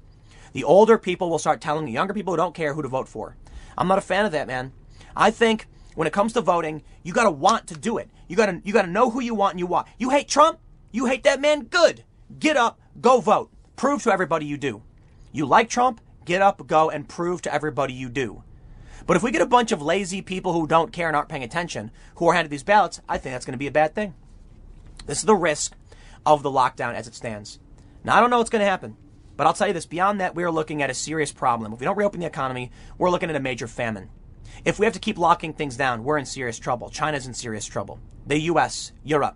The older people will start telling the younger people who don't care who to vote for. I'm not a fan of that, man. I think when it comes to voting, you gotta want to do it. You gotta, you gotta know who you want and you want. You hate Trump? You hate that man? Good. Get up, go vote. Prove to everybody you do. You like Trump? Get up, go, and prove to everybody you do. But if we get a bunch of lazy people who don't care and aren't paying attention who are handed these ballots, I think that's going to be a bad thing. This is the risk of the lockdown as it stands. Now, I don't know what's going to happen, but I'll tell you this beyond that, we are looking at a serious problem. If we don't reopen the economy, we're looking at a major famine. If we have to keep locking things down, we're in serious trouble. China's in serious trouble. The US, Europe.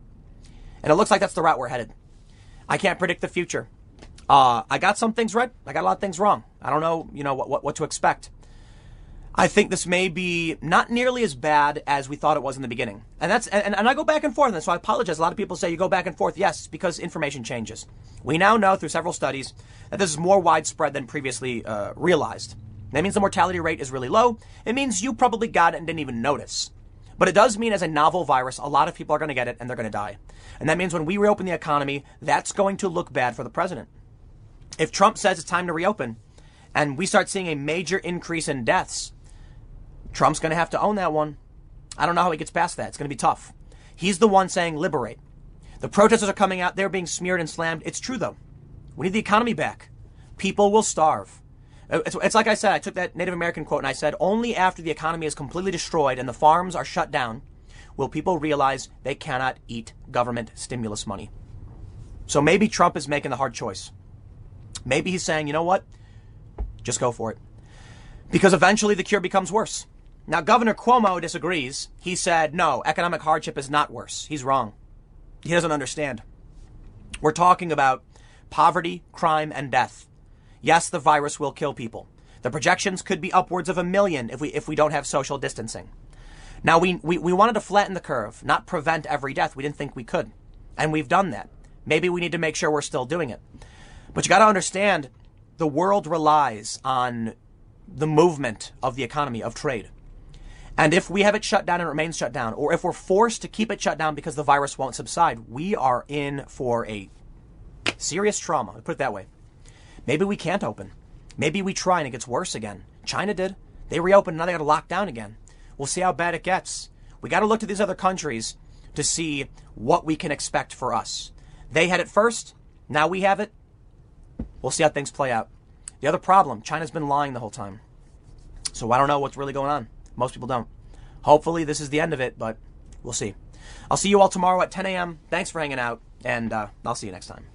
And it looks like that's the route we're headed. I can't predict the future. Uh, I got some things right. I got a lot of things wrong. I don't know, you know, what, what, what to expect. I think this may be not nearly as bad as we thought it was in the beginning. And that's and, and I go back and forth on this, so I apologize. A lot of people say you go back and forth. Yes, because information changes. We now know through several studies that this is more widespread than previously uh, realized. That means the mortality rate is really low. It means you probably got it and didn't even notice. But it does mean as a novel virus, a lot of people are going to get it and they're going to die. And that means when we reopen the economy, that's going to look bad for the president. If Trump says it's time to reopen and we start seeing a major increase in deaths, Trump's going to have to own that one. I don't know how he gets past that. It's going to be tough. He's the one saying liberate. The protesters are coming out. They're being smeared and slammed. It's true, though. We need the economy back. People will starve. Uh, it's, it's, like I said, I took that Native American quote and I said, only after the economy is completely destroyed and the farms are shut down will people realize they cannot eat government stimulus money. So maybe Trump is making the hard choice. Maybe he's saying, you know what? Just go for it. Because eventually the cure becomes worse. Now, Governor Cuomo disagrees. He said, no, economic hardship is not worse. He's wrong. He doesn't understand. We're talking about poverty, crime, and death. Yes, the virus will kill people. The projections could be upwards of a million if we, if we don't have social distancing. Now, we, we, we wanted to flatten the curve, not prevent every death. We didn't think we could. And we've done that. Maybe we need to make sure we're still doing it. But you got to understand the world relies on the movement of the economy, of trade. And if we have it shut down and it remains shut down, or if we're forced to keep it shut down because the virus won't subside, we are in for a serious trauma. Put it that way. Maybe we can't open. Maybe we try and it gets worse again. China did. They reopened, now they got to lock down again. We'll see how bad it gets. We got to look to these other countries to see what we can expect for us. They had it first. Now we have it. We'll see how things play out. The other problem China's been lying the whole time. So I don't know what's really going on. Most people don't. Hopefully, this is the end of it, but we'll see. I'll see you all tomorrow at 10 a.m. Thanks for hanging out, and uh, I'll see you next time.